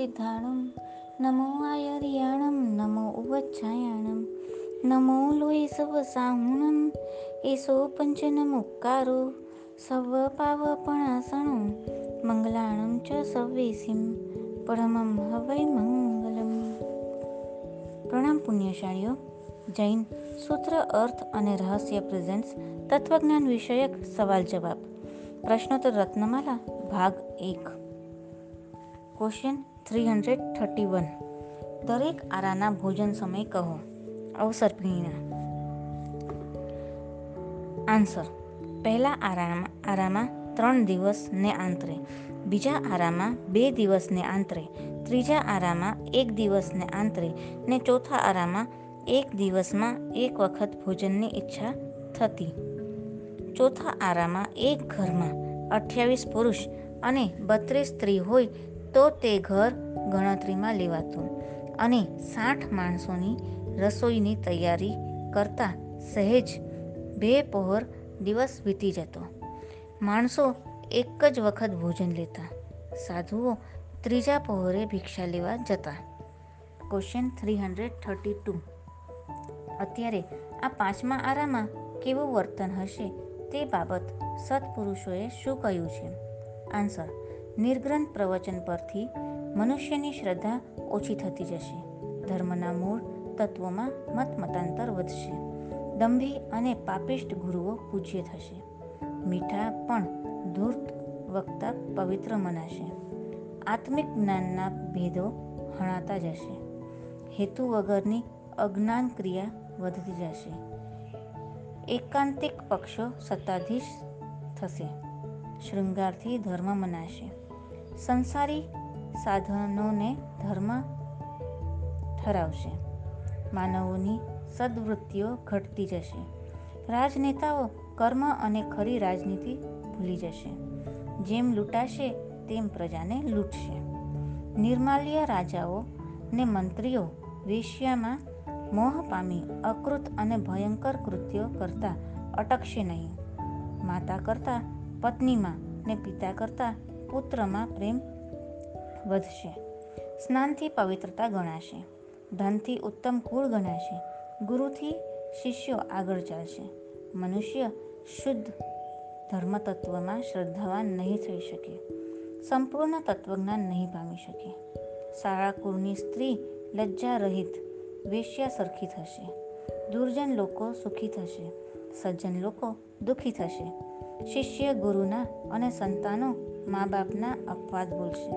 સિદ્ધાણમ નમો આયર્યાણમ નમો ઉવચ્છાયાણમ નમો લોહી સવ સાહુણમ એસો પંચનમુક્કારો સવ પાવપણાસણો મંગલાણમ ચ સવેસીમ પરમમ હવૈ મંગલમ પ્રણામ પુણ્યશાળીઓ જૈન સૂત્ર અર્થ અને રહસ્ય પ્રેઝન્ટ્સ તત્વજ્ઞાન વિષયક સવાલ જવાબ પ્રશ્નોત્તર રત્નમાલા ભાગ એક question three hundred thirty one. દરેક આરાના ભોજન સમય કહો. અવસર પ્રિણા આન્સર. પહેલા આરામાં આરામાં ત્રણ દિવસને આંતરે. બીજા આરામાં બે દિવસને આંતરે. ત્રીજા આરામાં એક દિવસને આંતરે. ને ચોથા આરામાં એક દિવસમાં એક વખત ભોજનની ઈચ્છા થતી. ચોથા આરામાં એક ઘરમાં અઠ્યાવીસ પુરુષ અને બત્રીસ સ્ત્રી હોય તો તે ઘર ગણતરીમાં લેવાતું અને સાઠ માણસોની રસોઈની તૈયારી કરતા સહેજ બે પહોર દિવસ વીતી જતો. માણસો એક જ વખત ભોજન લેતા, સાધુઓ ત્રીજા પહોરે ભિક્ષા લેવા જતા. Question three hundred thirty two અત્યારે આ પાંચમા આરામાં કેવું વર્તન હશે તે બાબત સત્પુરુષોએ શું કહ્યું છે? આન્સર નિર્ગ્રંથ પ્રવચન પરથી મનુષ્યની શ્રદ્ધા ઓછી થતી જશે. ધર્મના મૂળ તત્વોમાં મત મતાંતર વધશે. દંભી અને પાપિષ્ટ ગુરુઓ પૂજ્ય થશે. મીઠા પણ ધૂર્ત વક્તા પવિત્ર મનાશે. આત્મિક જ્ઞાનના ભેદો હણાતા જશે. હેતુ વગરની અજ્ઞાન ક્રિયા વધતી જશે. એકાંતિક પક્ષો સત્તાધીશ થશે. શૃંગારથી ધર્મ મનાશે. સંસારી સાધનોને ધર્મ ઠરાવશે. માનવોની સદવૃત્તિઓ ઘટતી જશે. રાજનેતાઓ કર્મ અને ખરી રાજનીતિ ભૂલી જશે. જેમ લૂંટાશે, તેમ પ્રજાને લૂંટશે. નિર્માલ્ય રાજાઓ ને મંત્રીઓ વેશ્યામાં મોહ પામી અકૃત અને ભયંકર કૃત્યો કરતા અટકશે નહીં. માતા કરતાં, પત્નીમાં ને પિતા કરતાં પુત્રમાં પ્રેમ વધશે. સ્નાનથી પવિત્રતા ગણાશે. ધનથી ઉત્તમ કુળ ગણાશે. ગુરુથી શિષ્યો આગળ ચાલશે. મનુષ્ય શુદ્ધ ધર્મતત્વમાં શ્રદ્ધાવાન નહીં થઈ શકે. સંપૂર્ણ તત્વજ્ઞાન નહીં પામી શકે. સારા કુળની સ્ત્રી લજ્જા રહિત વેશ્યા સરખી થશે. દુર્જન લોકો સુખી થશે. સજ્જન લોકો દુઃખી થશે. શિષ્ય ગુરુના અને સંતાનો મા બાપના અપવાદ બોલશે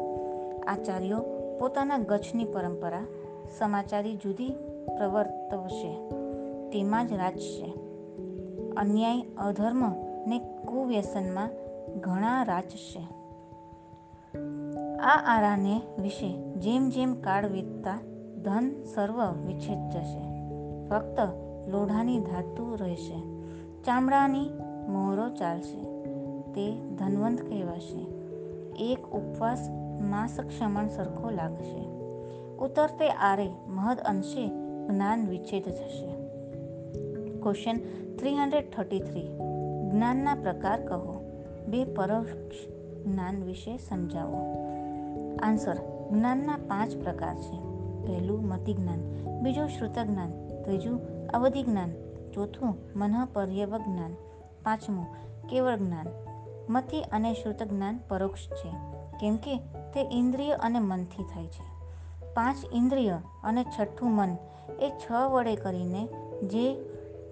આચાર્યો પોતાના ગચ્છની પરંપરા સમાચારી જુદી પ્રવર્તવશે. તેમાં જ રાજશે. અન્યાય અધર્મ ને કુવ્યસનમાં ઘણા રાચશે આ આરાને વિશે જેમ જેમ કાળ વીતતા ધન સર્વ વિચ્છેદ જશે. ફક્ત લોઢાની ધાતુ રહેશે. ચામડાની મોહરો ચાલશે. તે ધનવંત કહેવાશે. એક ઉપવાસ માસ ક્ષમણ સરખો લાગશે. ઉતરતે આરે મહદ અંશે જ્ઞાન વિચ્છેદ થશે. Question three hundred thirty three જ્ઞાનના પ્રકાર કહો. બે પરોક્ષ જ્ઞાન વિશે સમજાવો. આન્સર જ્ઞાનના પાંચ પ્રકાર છે. પહેલું મતિ જ્ઞાન બીજું શ્રુત જ્ઞાન ત્રીજું અવધિ જ્ઞાન ચોથું મનઃપર્યવ જ્ઞાન પાંચમું કેવળ જ્ઞાન મતિ અને શ્રુત જ્ઞાન પરોક્ષ છે, કેમ કે તે ઇન્દ્રિય અને મનથી થાય છે. પાંચ ઇન્દ્રિય અને છઠ્ઠું મન એ છ વડે કરીને જે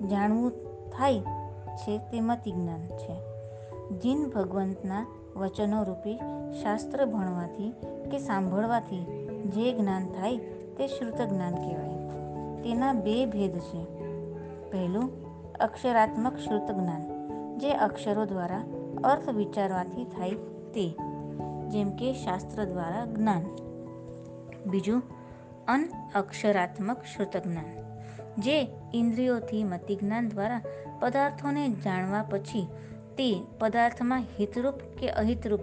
જાણવું થાય છે તે મતિ જ્ઞાન છે. જીન ભગવંતના વચનો રૂપી શાસ્ત્ર ભણવાથી કે સાંભળવાથી જે જ્ઞાન થાય તે શ્રુત જ્ઞાન કહેવાય. તેના બે ભેદ છે. પહેલું અક્ષરાત્મક શ્રુત જ્ઞાન જે અક્ષરો દ્વારા અર્થ વિચારવાથી થાય તે, જેમ કે શાસ્ત્ર દ્વારા જ્ઞાન. બીજું, અનઅક્ષરાત્મક શ્રુતજ્ઞાન શ્રુત જ્ઞાન જે ઇન્દ્રિયોથી મતિ જ્ઞાન દ્વારા પદાર્થોને જાણવા પછી તે પદાર્થમાં હિતરૂપ કે અહિતરૂપ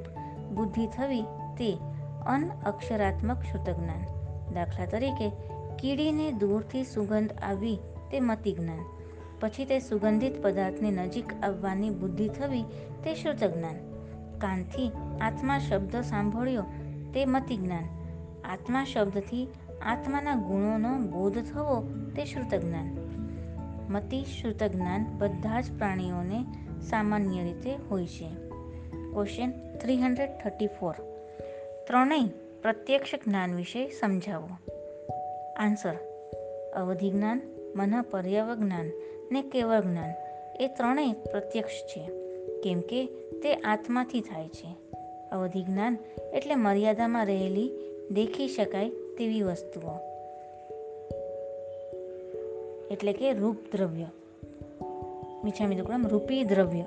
બુદ્ધિ થવી તે અનઅક્ષરાત્મક શ્રુતજ્ઞાન. શ્રુત જ્ઞાન દાખલા તરીકે, કીડીને દૂરથી સુગંધ આવી તે મતિ જ્ઞાન પછી તે સુગંધિત પદાર્થની નજીક આવવાની બુદ્ધિ થવી તે શ્રુતજ્ઞાન કાનથી આત્મા શબ્દ સાંભળ્યો તે મતિ જ્ઞાન. આત્મા શબ્દથી આત્માના ગુણોનો બોધ થવો તે શ્રુત જ્ઞાન. મતિ શ્રુત જ્ઞાન બધા જ પ્રાણીઓને સામાન્ય રીતે હોય છે. Question three hundred thirty four ત્રણેય પ્રત્યક્ષ જ્ઞાન વિશે સમજાવો. આન્સર અવધિ જ્ઞાન મન પર્યવ જ્ઞાન ને કેવળ જ્ઞાન. એ ત્રણેય પ્રત્યક્ષ છે. કેમ કે તે આત્માથી થાય છે. અવધિ જ્ઞાન એટલે મર્યાદામાં રહેલી, દેખી શકાય તેવી વસ્તુઓ. એટલે કે રૂપ દ્રવ્ય. મીઠા દુકડમ રૂપી દ્રવ્ય.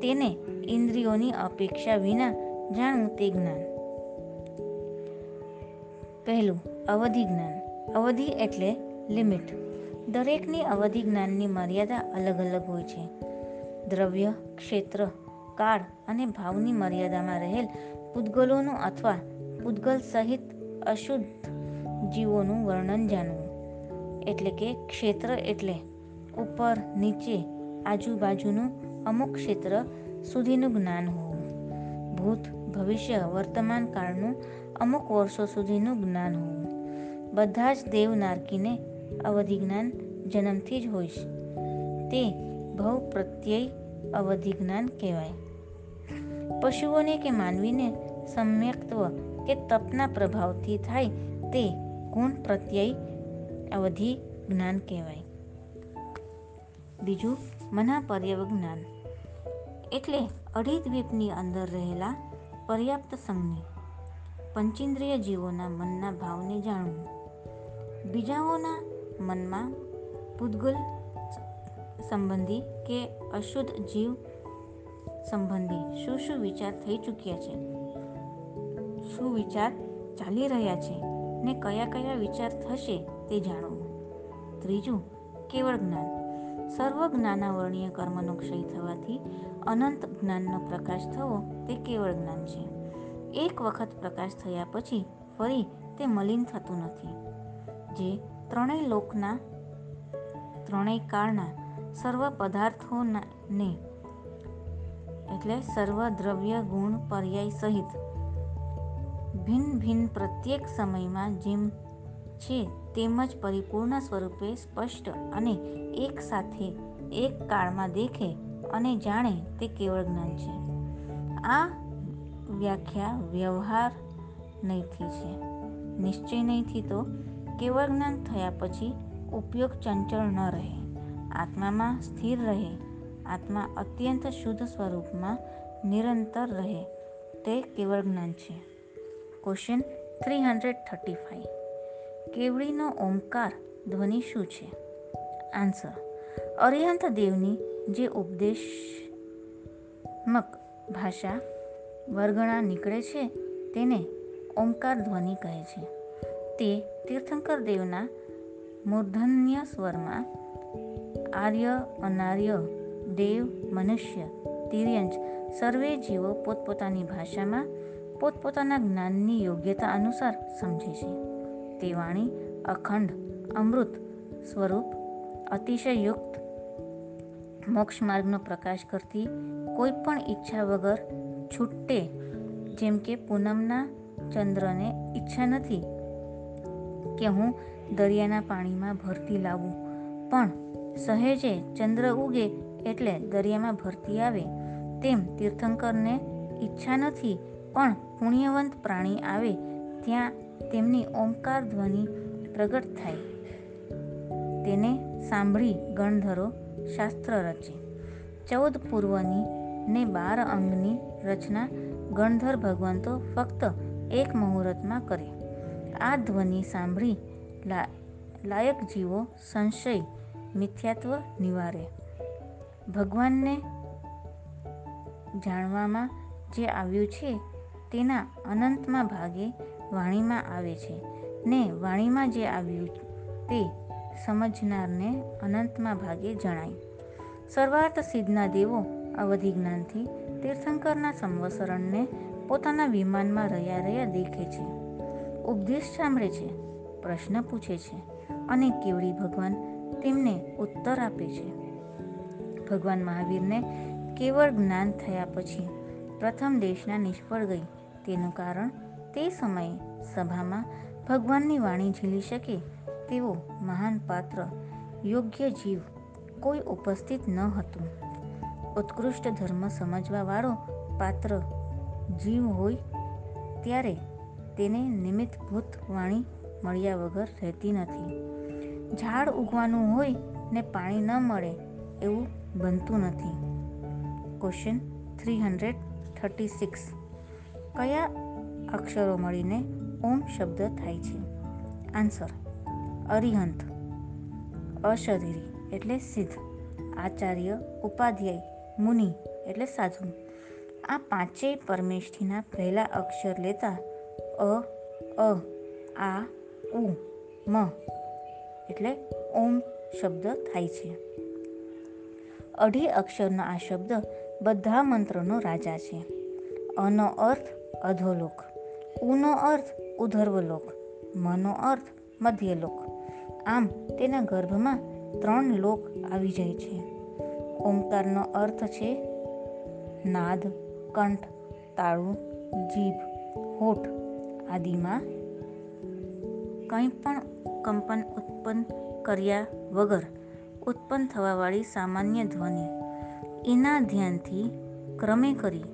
તેને ઇન્દ્રિયોની અપેક્ષા વિના જાણવું તે જ્ઞાન. પહેલું, અવધિ જ્ઞાન. અવધિ એટલે લિમિટ. દરેકની અવધિ જ્ઞાનની મર્યાદા અલગ અલગ હોય છે. દ્રવ્ય, ક્ષેત્ર, કાળ અને ભાવની મર્યાદામાં રહેલ પૂતગલોનું અથવા પૂતગલ સહિત અશુદ્ધ જીવોનું વર્ણન જાણવું. એટલે કે ક્ષેત્ર એટલે ઉપર, નીચે, આજુબાજુનું અમુક ક્ષેત્ર સુધીનું જ્ઞાન હોવું. ભૂત, ભવિષ્ય, વર્તમાન કાળનું અમુક વર્ષો સુધીનું જ્ઞાન હોવું. બધા જ દેવ નારકીને અવધિ જ્ઞાન જન્મથી જ હોય છે. તે ભવ પ્રત્યય અવધિ જ્ઞાન કહેવાય. પશુઓને કે માનવીને સમ્યક્ત્વ કે તપના પ્રભાવથી થાય તે ગુણ પ્રત્યય અવધિ જ્ઞાન કહેવાય. બીજું મના પર્યવ જ્ઞાન એટલે અઢી દ્વીપની અંદર રહેલા પર્યાપ્ત સંજ્ઞ, પંચેન્દ્રિય જીવોના મનના ભાવને જાણવું. બીજાઓના મનમાં પૂદગલ સંબંધી કે અશુદ્ધ જીવ સંબંધી શું શું વિચાર થઈ ચૂક્યા છે? શું વિચાર ચાલી રહ્યા છે ને કયા કયા વિચાર થશે તે જાણવું. ત્રીજું, કેવળ જ્ઞાન. સર્વ જ્ઞાનાવર્ણીય કર્મનો ક્ષય થવાથી અનંત જ્ઞાનનો પ્રકાશ થવો તે કેવળ જ્ઞાન છે. એક વખત પ્રકાશ થયા પછી ફરી તે મલિન થતું નથી. જે ત્રણેય લોકના, ત્રણેય કાળના સર્વ પદાર્થોને એટલે સર્વ દ્રવ્ય ગુણ પર્યાય સહિત. ભિન્ન ભિન્ન પ્રત્યેક સમયમાં જેમ છે તેમજ પરિપૂર્ણ સ્વરૂપે સ્પષ્ટ અને એક સાથે એક કાળમાં દેખે અને જાણે તે કેવળ જ્ઞાન છે. આ વ્યાખ્યા વ્યવહાર નહીંથી છે. નિશ્ચય નહીંથી તો કેવળ જ્ઞાન થયા પછી ઉપયોગ ચંચળ ન રહે. આત્મામાં સ્થિર રહે. આત્મા અત્યંત શુદ્ધ સ્વરૂપમાં નિરંતર રહે. તે કેવળ જ્ઞાન છે. Question three hundred thirty five કેવડીનો ઓમકાર ધ્વનિ શું છે? આન્સર અરિહંત દેવની જે ઉપદેશમક ભાષા વર્ગણા નીકળે છે, તેને ઓમકાર ધ્વનિ કહે છે. તે તીર્થંકર દેવના મૂર્ધન્ય સ્વરમાં આર્ય, અનાર્ય, દેવ, મનુષ્ય, તિર્યંજ સર્વે જીવો પોતપોતાની ભાષામાં પોતપોતાના જ્ઞાનની યોગ્યતા અનુસાર સમજે છે. તે વાણી અખંડ, અમૃત સ્વરૂપ અતિશયુક્ત મોક્ષ માર્ગનો પ્રકાશ કરતી કોઈ પણ ઈચ્છા વગર છૂટે, જેમ કે પૂનમના ચંદ્રને ઈચ્છા નથી કે હું દરિયાના પાણીમાં ભરતી લાવું. પણ સહેજે ચંદ્ર ઉગે એટલે દરિયામાં ભરતી આવે. તેમ તીર્થંકરને ઈચ્છા નથી, પણ પુણ્યવંત પ્રાણી આવે, ત્યાં તેમની ઓમકાર ધ્વનિ પ્રગટ થાય. તેને સાંભળી ગણધરો શાસ્ત્ર રચે. ચૌદ પૂર્વની ને બાર અંગની રચના ગણધર ભગવંતો ફક્ત એક મુહૂર્તમાં કરે. આ ધ્વનિ સાંભળી લાયક જીવો સંશય મિથ્યાત્વ નિવારે. ભગવાનને જાણવામાં જે આવ્યું છે, તેના અનંતમાં ભાગે વાણીમાં આવે છે. ને વાણીમાં જે આવ્યું તે સમજનારને અનંતમાં ભાગે જણાય. સર્વાર્થ સિદ્ધના દેવો અવધિ જ્ઞાનથી તીર્થંકરના સંવસરણને પોતાના વિમાનમાં રહ્યા રહ્યા દેખે છે. ઉપદેશ સાંભળે છે, પ્રશ્ન પૂછે છે, અને કેવડી ભગવાન તેમને ઉત્તર આપે છે. ભગવાન મહાવીરને કેવળ જ્ઞાન થયા પછી પ્રથમ દેશના નિષ્ફળ ગઈ. તેનું કારણ તે સમયે સભામાં ભગવાનની વાણી ઝીલી શકે તેવો મહાન પાત્ર યોગ્ય જીવ કોઈ ઉપસ્થિત ન હતું. ઉત્કૃષ્ટ ધર્મ સમજવાવાળો પાત્ર જીવ હોય ત્યારે તેને નિમિત્તભૂત વાણી મળ્યા વગર રહેતી નથી. ઝાડ ઉગવાનું હોય ને પાણી ન મળે એવું બનતું નથી. Question three hundred thirty six કયા અક્ષરો મળીને ઓમ શબ્દ થાય છે? આન્સર અરિહંત, અશરીરી એટલે સિદ્ધ, આચાર્ય, ઉપાધ્યાય, મુનિ એટલે સાધુ. આ પાંચેય પરમેષ્ઠીના પહેલા અક્ષર લેતા અ અ, આ, ઉ, મ એટલે ઓમ શબ્દ થાય છે. અઢી અક્ષરનો આ શબ્દ બધા મંત્રોનો રાજા છે. અનો અર્થ અધોલોક, ઉનો અર્થ ઉધર્વલોક, મનો અર્થ મધ્યલોક. આમ તેના ગર્ભમાં ત્રણ લોક આવી જાય છે. ઓમકારનો અર્થ છે નાદ, કંઠ, તાળું, જીભ, હોઠ આદિમાં કંઈ પણ કંપન ઉત્પન્ન કર્યા વગર ઉત્પન્ન થવાવાળી સામાન્ય ધ્વનિ. એના ધ્યાનથી ક્રમે કરી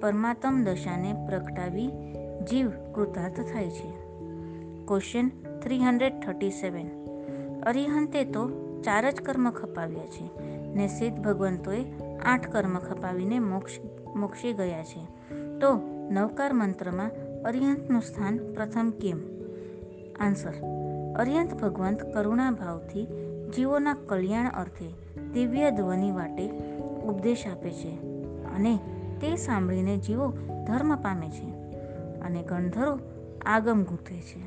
પરમાત્મ દશાને પ્રગટાવી જીવ કૃતાર્થ થાય છે. Question three hundred thirty seven અરિહંતે તો ચાર જ કર્મ ખપાવ્યા છે ને સિદ્ધ ભગવંતોએ આઠ કર્મ ખપાવીને મોક્ષ, મોક્ષી ગયા છે. તો નવકાર મંત્રમાં અરિહંતનું સ્થાન પ્રથમ કેમ? આન્સર અરિહંત ભગવંત કરુણા ભાવથી જીવોના કલ્યાણ અર્થે દિવ્ય ધ્વનિ વાટે ઉપદેશ આપે છે અને તે સાંભળીને જીવો ધર્મ પામે છે અને ગણધરો આગમ ગૂંથે છે.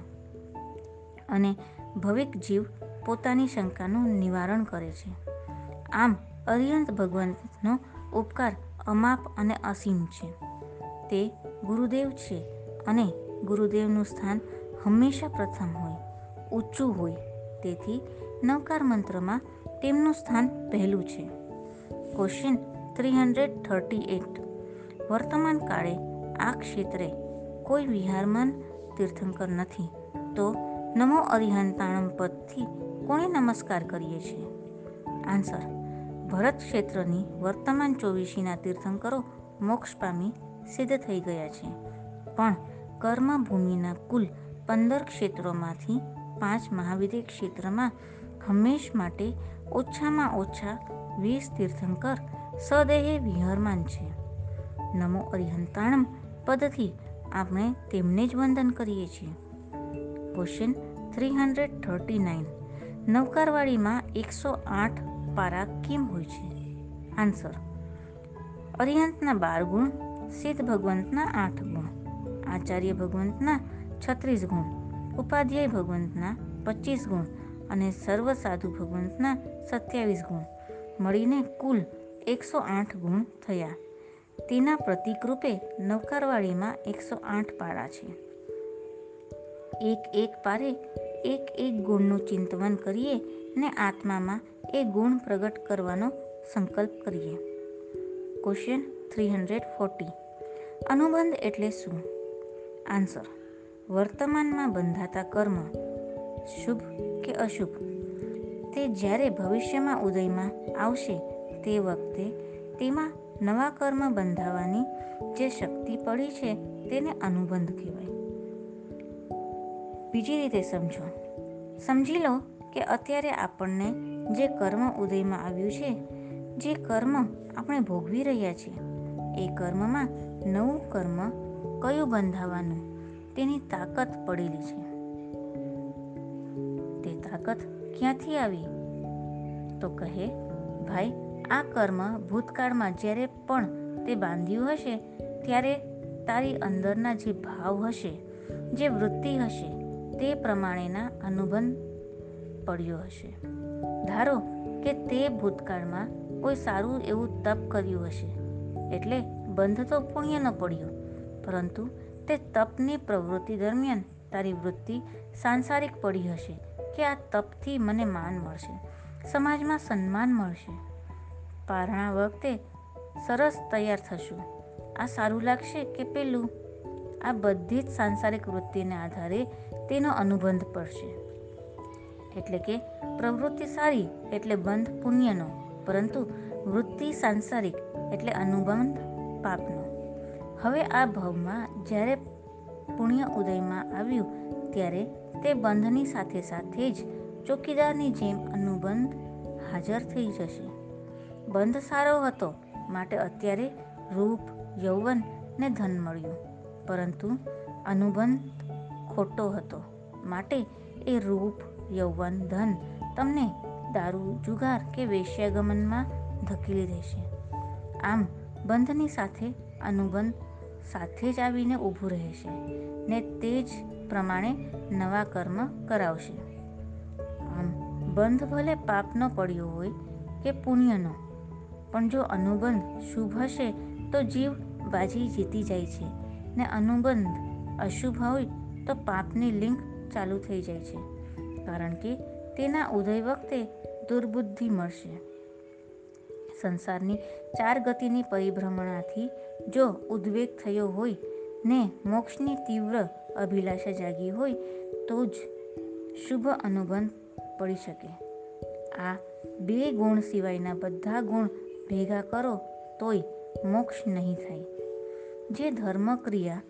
અને ભવિક જીવ પોતાની શંકાનું નિવારણ કરે છે. આમ અરિયંત ભગવંતનો ઉપકાર અમાપ અને અસીમ છે. તે ગુરુદેવ છે અને ગુરુદેવનું સ્થાન હંમેશા પ્રથમ હોય ઊંચું હોય. તેથી નવકાર મંત્રમાં તેમનું સ્થાન પહેલું છે. Question three hundred thirty eight વર્તમાન કાળે આ ક્ષેત્રે કોઈ વિહારમાન તીર્થંકર નથી. તો નમો અરિહંતાણમ પદથી કોણે નમસ્કાર કરીએ છીએ? આન્સર ભરત ક્ષેત્રની વર્તમાન ચોવીસીના તીર્થંકરો મોક્ષ પામી સિદ્ધ થઈ ગયા છે. પણ કર્મભૂમિના કુલ પંદર ક્ષેત્રોમાંથી પાંચ મહાવિદ્ય ક્ષેત્રમાં હંમેશ માટે ઓછામાં ઓછા વીસ તીર્થંકર સદેહે વિહરમાન છે. નમો અરિહંતાણમ પદથી આપણે તેમને જ વંદન કરીએ છીએ. Question three hundred thirty nine નવકારવાળીમાં એકસો આઠ પારા કેમ હોય છે? આન્સર અરિહંતના બાર ગુણ, સિદ્ધ ભગવંતના આઠ ગુણ, આચાર્ય ભગવંતના છત્રીસ ગુણ ઉપાધ્યાય ભગવંતના પચીસ ગુણ અને સર્વ સાધુ ભગવંતના સત્યાવીસ ગુણ. મળીને કુલ એકસો આઠ ગુણ થયા. તેના પ્રતિકરૂપે નવકારવાળીમાં એકસો આઠ પારા છે. એક એક પારે એક એક ગુણનું ચિંતવન કરીએ ને આત્મામાં એ ગુણ પ્રગટ કરવાનો સંકલ્પ કરીએ. ક્વેશ્ચન થ્રી હંડ્રેડ ફોર્ટી અનુબંધ એટલે શું? આન્સર વર્તમાનમાં બંધાતા કર્મ, શુભ કે અશુભ, તે જ્યારે ભવિષ્યમાં ઉદયમાં આવશે, તે વખતે તેમાં નવા કર્મ બંધાવવાની જે શક્તિ પડી છે, તેને અનુબંધ કહેવાય. બીજી રીતે સમજો. સમજી લો કે અત્યારે આપણને જે કર્મ ઉદયમાં આવ્યું છે, જે કર્મ આપણે ભોગવી રહ્યા છીએ, એ કર્મમાં નવું કર્મ કયું બંધાવવાનું તેની તાકાત પડેલી છે. તે તાકાત ક્યાંથી આવી? તો કહે, ભાઈ, આ કર્મ ભૂતકાળમાં જ્યારે પણ તે બાંધ્યું હશે, ત્યારે તારી અંદરના જે ભાવ હશે, જે વૃત્તિ હશે, તે પ્રમાણેના અનુબંધ પડ્યો હશે. ધારો કે તે ભૂતકાળમાં કોઈ સારું એવું તપ કર્યું હશે, એટલે બંધ તો પુણ્ય ન પડ્યો, પરંતુ તે તપની પ્રવૃત્તિ દરમિયાન તારી વૃત્તિ સાંસારિક પડી હશે કે આ તપથી મને માન મળશે, સમાજમાં સન્માન મળશે. પારણા વખતે સરસ તૈયાર થશું. આ સારું લાગશે કે પેલું? આ બધી જ સાંસારિક વૃત્તિને આધારે તેનો અનુબંધ પડશે. એટલે કે પ્રવૃત્તિ સારી એટલે બંધ પુણ્યનો, પરંતુ વૃત્તિ સાંસારિક એટલે અનુબંધ પાપનો. હવે આ ભાવમાં જ્યારે પુણ્ય ઉદયમાં આવ્યું ત્યારે તે બંધની સાથે સાથે જ ચોકીદારની જેમ અનુબંધ હાજર થઈ જશે. બંધ સારો હતો, માટે અત્યારે રૂપ, યૌવન ને ધન મળ્યું. પરંતુ અનુબંધ ખોટો હતો, માટે એ રૂપ, યૌવન, ધન તમને દારૂ, જુગાર કે વેશ્યાગમનમાં ધકેલી દેશે. આમ બંધની સાથે અનુબંધ સાથે જ આવીને ઊભું રહેશે ને તે જ પ્રમાણે નવા કર્મ કરાવશે. આમ, બંધ ભલે પાપનો પડ્યો હોય કે પુણ્યનો, પણ જો અનુબંધ શુભ હશે તો જીવ બાજી જીતી જાય છે ને અનુબંધ અશુભ હોય તો પાપની લિંક ચાલુ થઈ જાય છે, કારણ કે તેના ઉદય વખતે દુર્બુદ્ધિ મળશે. સંસારની ચાર ગતિની પરિભ્રમણાથી જો ઉદ્વેગ થયો હોય ને મોક્ષની તીવ્ર અભિલાષા જાગી હોય તો જ શુભ અનુબંધ પડી શકે. આ બે ગુણ સિવાયના બધા ગુણ ભેગા કરો તોય મોક્ષ નહીં થાય. જે ધર્મક્રિયા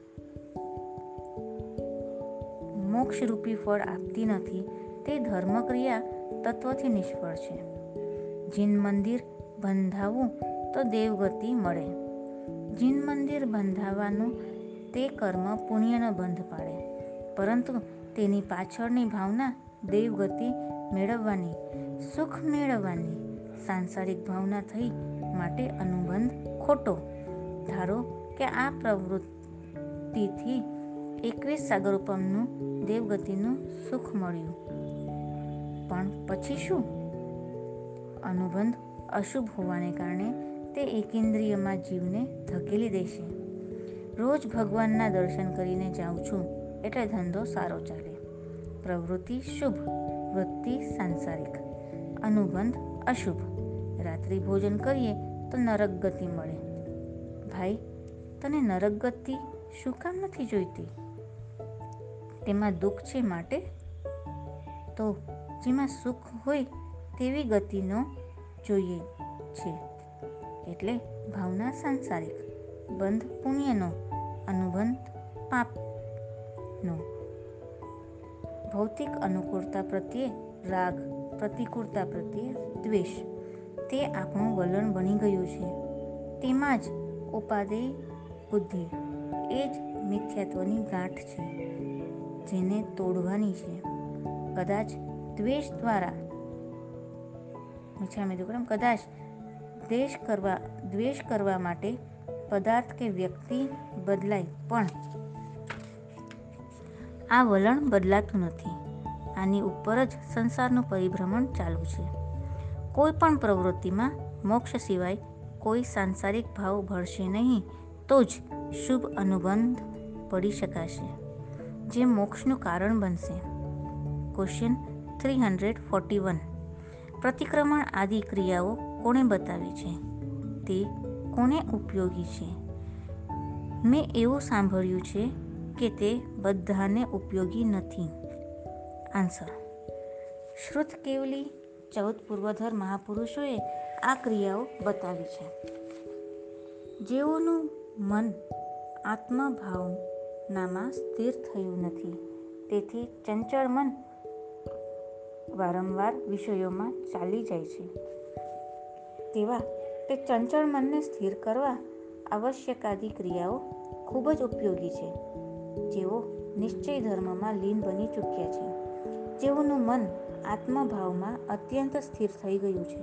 મોક્ષરૂપી ફળ આપતી નથી, તે ધર્મક્રિયા તત્વથી નિષ્ફળ છે. જીન મંદિર બંધાવવું તો દેવગતિ મળે. જીન મંદિર બંધાવવાનું તે કર્મ પુણ્યનો બંધ પાડે. પરંતુ તેની પાછળની ભાવના દેવગતિ મેળવવાની, સુખ મેળવવાની સાંસારિક ભાવના થઈ માટે અનુબંધ ખોટો. ધારો કે આ પ્રવૃત્તિથી એકવીસ સાગરોપમનું દેવગતિનું સુખ મળ્યું. પણ પછી શું? અનુબંધ અશુભ હોવાને કારણે તે એકેન્દ્રિયમાં જીવને ધકેલી દેશે. રોજ ભગવાનના દર્શન કરીને જાઉં છું એટલે ધંધો સારો ચાલે. પ્રવૃત્તિ શુભ, વૃત્તિ સાંસારિક. અનુબંધ અશુભ. રાત્રિ ભોજન કરીએ તો નરક ગતિ મળે. ભાઈ, તને નરક ગતિ શું કામ નથી જોઈતી? તેમાં દુઃખ છે માટે? તો જેમાં સુખ હોય તેવી ગતિનો જોઈએ છે. એટલે ભાવના સાંસારિક, બંધ પુણ્યનો અનુબંધ પાપનો. ભૌતિક અનુકૂળતા પ્રત્યે રાગ, પ્રતિકૂળતા પ્રત્યે દ્વેષ, તે આપણું વલણ બની ગયું છે. તેમાં જ ઉપાદેય બુદ્ધિ, એ જ મિથ્યાત્વની ગાંઠ છે, જેને તોડવાની છે. કદાચ દ્વેષ દ્વારા મીઠા દુક્રમ કદાચ દ્વેષ કરવા દ્વેષ કરવા માટે પદાર્થ કે વ્યક્તિ બદલાય પણ આ વલણ બદલાતું નથી. આની ઉપર જ સંસારનું પરિભ્રમણ ચાલુ છે. કોઈ પણ પ્રવૃત્તિમાં મોક્ષ સિવાય કોઈ સાંસારિક ભાવ ભળશે નહીં તો જ શુભ અનુબંધ પડી શકાશે, જે મોક્ષનું કારણ બનશે. Question three hundred forty one પ્રતિક્રમણ આદિ ક્રિયાઓ કોણે બતાવી છે? તે કોને ઉપયોગી છે? મેં એવું સાંભળ્યું છે કે તે બધાને ઉપયોગી નથી. આન્સર. શ્રુત કેવલી, ચૌદ પૂર્વધર મહાપુરુષોએ આ ક્રિયાઓ બતાવી છે. જેઓનું મન આત્મભાવનામાં સ્થિર થયું નથી, તેથી ચંચળ મન વારંવાર વિષયોમાં ચાલી જાય છે. તેવા તે ચંચળ મનને સ્થિર કરવા આવશ્યકાદી ક્રિયાઓ ખૂબ જ ઉપયોગી છે. જેઓ નિશ્ચય ધર્મમાં લીન બની ચૂક્યા છે. જેઓનું મન આત્મભાવમાં અત્યંત સ્થિર થઈ ગયું છે.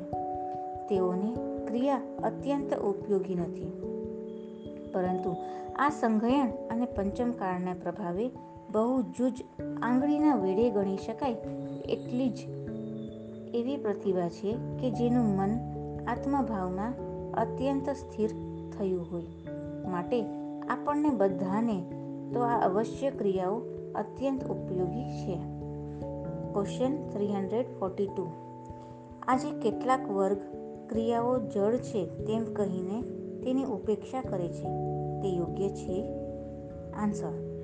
તેઓને ક્રિયા અત્યંત ઉપયોગી નથી. પરંતુ આ સંઘયણ અને પંચમ કાળના પ્રભાવે બહુ જૂજ આંગળીના વેડે ગણી શકાય એટલી જ એવી પ્રતિભા છે કે જેનું મન આત્મભાવમાં અત્યંત સ્થિર થયું હોય. માટે આપણને બધાને તો આ અવશ્ય ક્રિયાઓ અત્યંત ઉપયોગી છે. Question three hundred forty two આજે કેટલાક વર્ગ ક્રિયાઓ જળ છે તેમ કહીને તેની ઉપેક્ષા કરે છે. તે યોગ્ય છે? આન્સર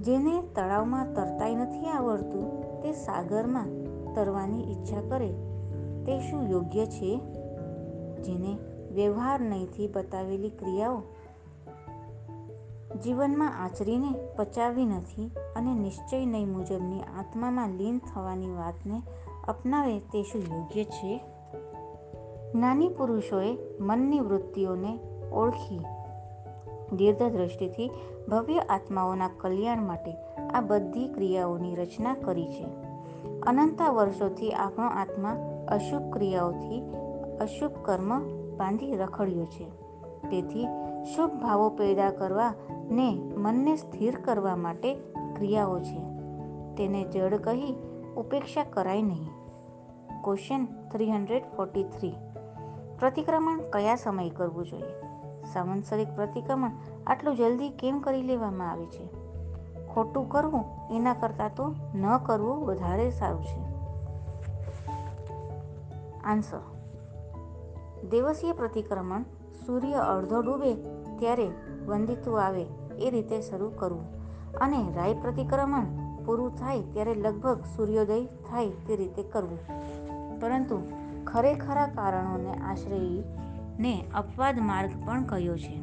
જેને તળાવમાં તરતાય નથી આવડતું, તે સાગરમાં તરવાની ઈચ્છા કરે, તે શું યોગ્ય છે? જેને વ્યવહાર નહીંથી બતાવેલી ક્રિયાઓ જીવનમાં આચરીને પચાવી નથી અને નિશ્ચય નહીં મુજબની આત્મામાં લીન થવાની વાતને અપનાવે તે શું યોગ્ય છે? જ્ઞાની પુરુષોએ મનની વૃત્તિઓને ઓળખી દીર્ઘદ્રષ્ટિથી ભવ્ય આત્માઓના કલ્યાણ માટે આ બધી ક્રિયાઓની રચના કરી છે. અનંતા વર્ષોથી આપણો આત્મા અશુભ ક્રિયાઓથી અશુભ કર્મ બાંધી રખડ્યો છે. તેથી શુભ ભાવો પેદા કરવા ને મનને સ્થિર કરવા માટે ક્રિયાઓ છે. તેને જડ કહી ઉપેક્ષા કરાય નહીં. Question three hundred forty three પ્રતિક્રમણ કયા સમય કરવું જોઈએ? સાવંસરિક પ્રતિક્રમણ આટલું જલ્દી કેમ કરી લેવામાં આવે છે? ખોટું કરવું એના કરતાં તો ન કરવું વધારે સારું છે. આન્સર દિવસીય પ્રતિક્રમણ સૂર્ય અડધો ડૂબે ત્યારે વંદિતું આવે એ રીતે શરૂ કરવું. અને રાય પ્રતિક્રમણ પૂરું થાય ત્યારે લગભગ સૂર્યોદય થાય તે રીતે કરવું. પરંતુ ખરેખરા કારણોને આશ્રયને અપવાદ માર્ગ પણ કયો છે?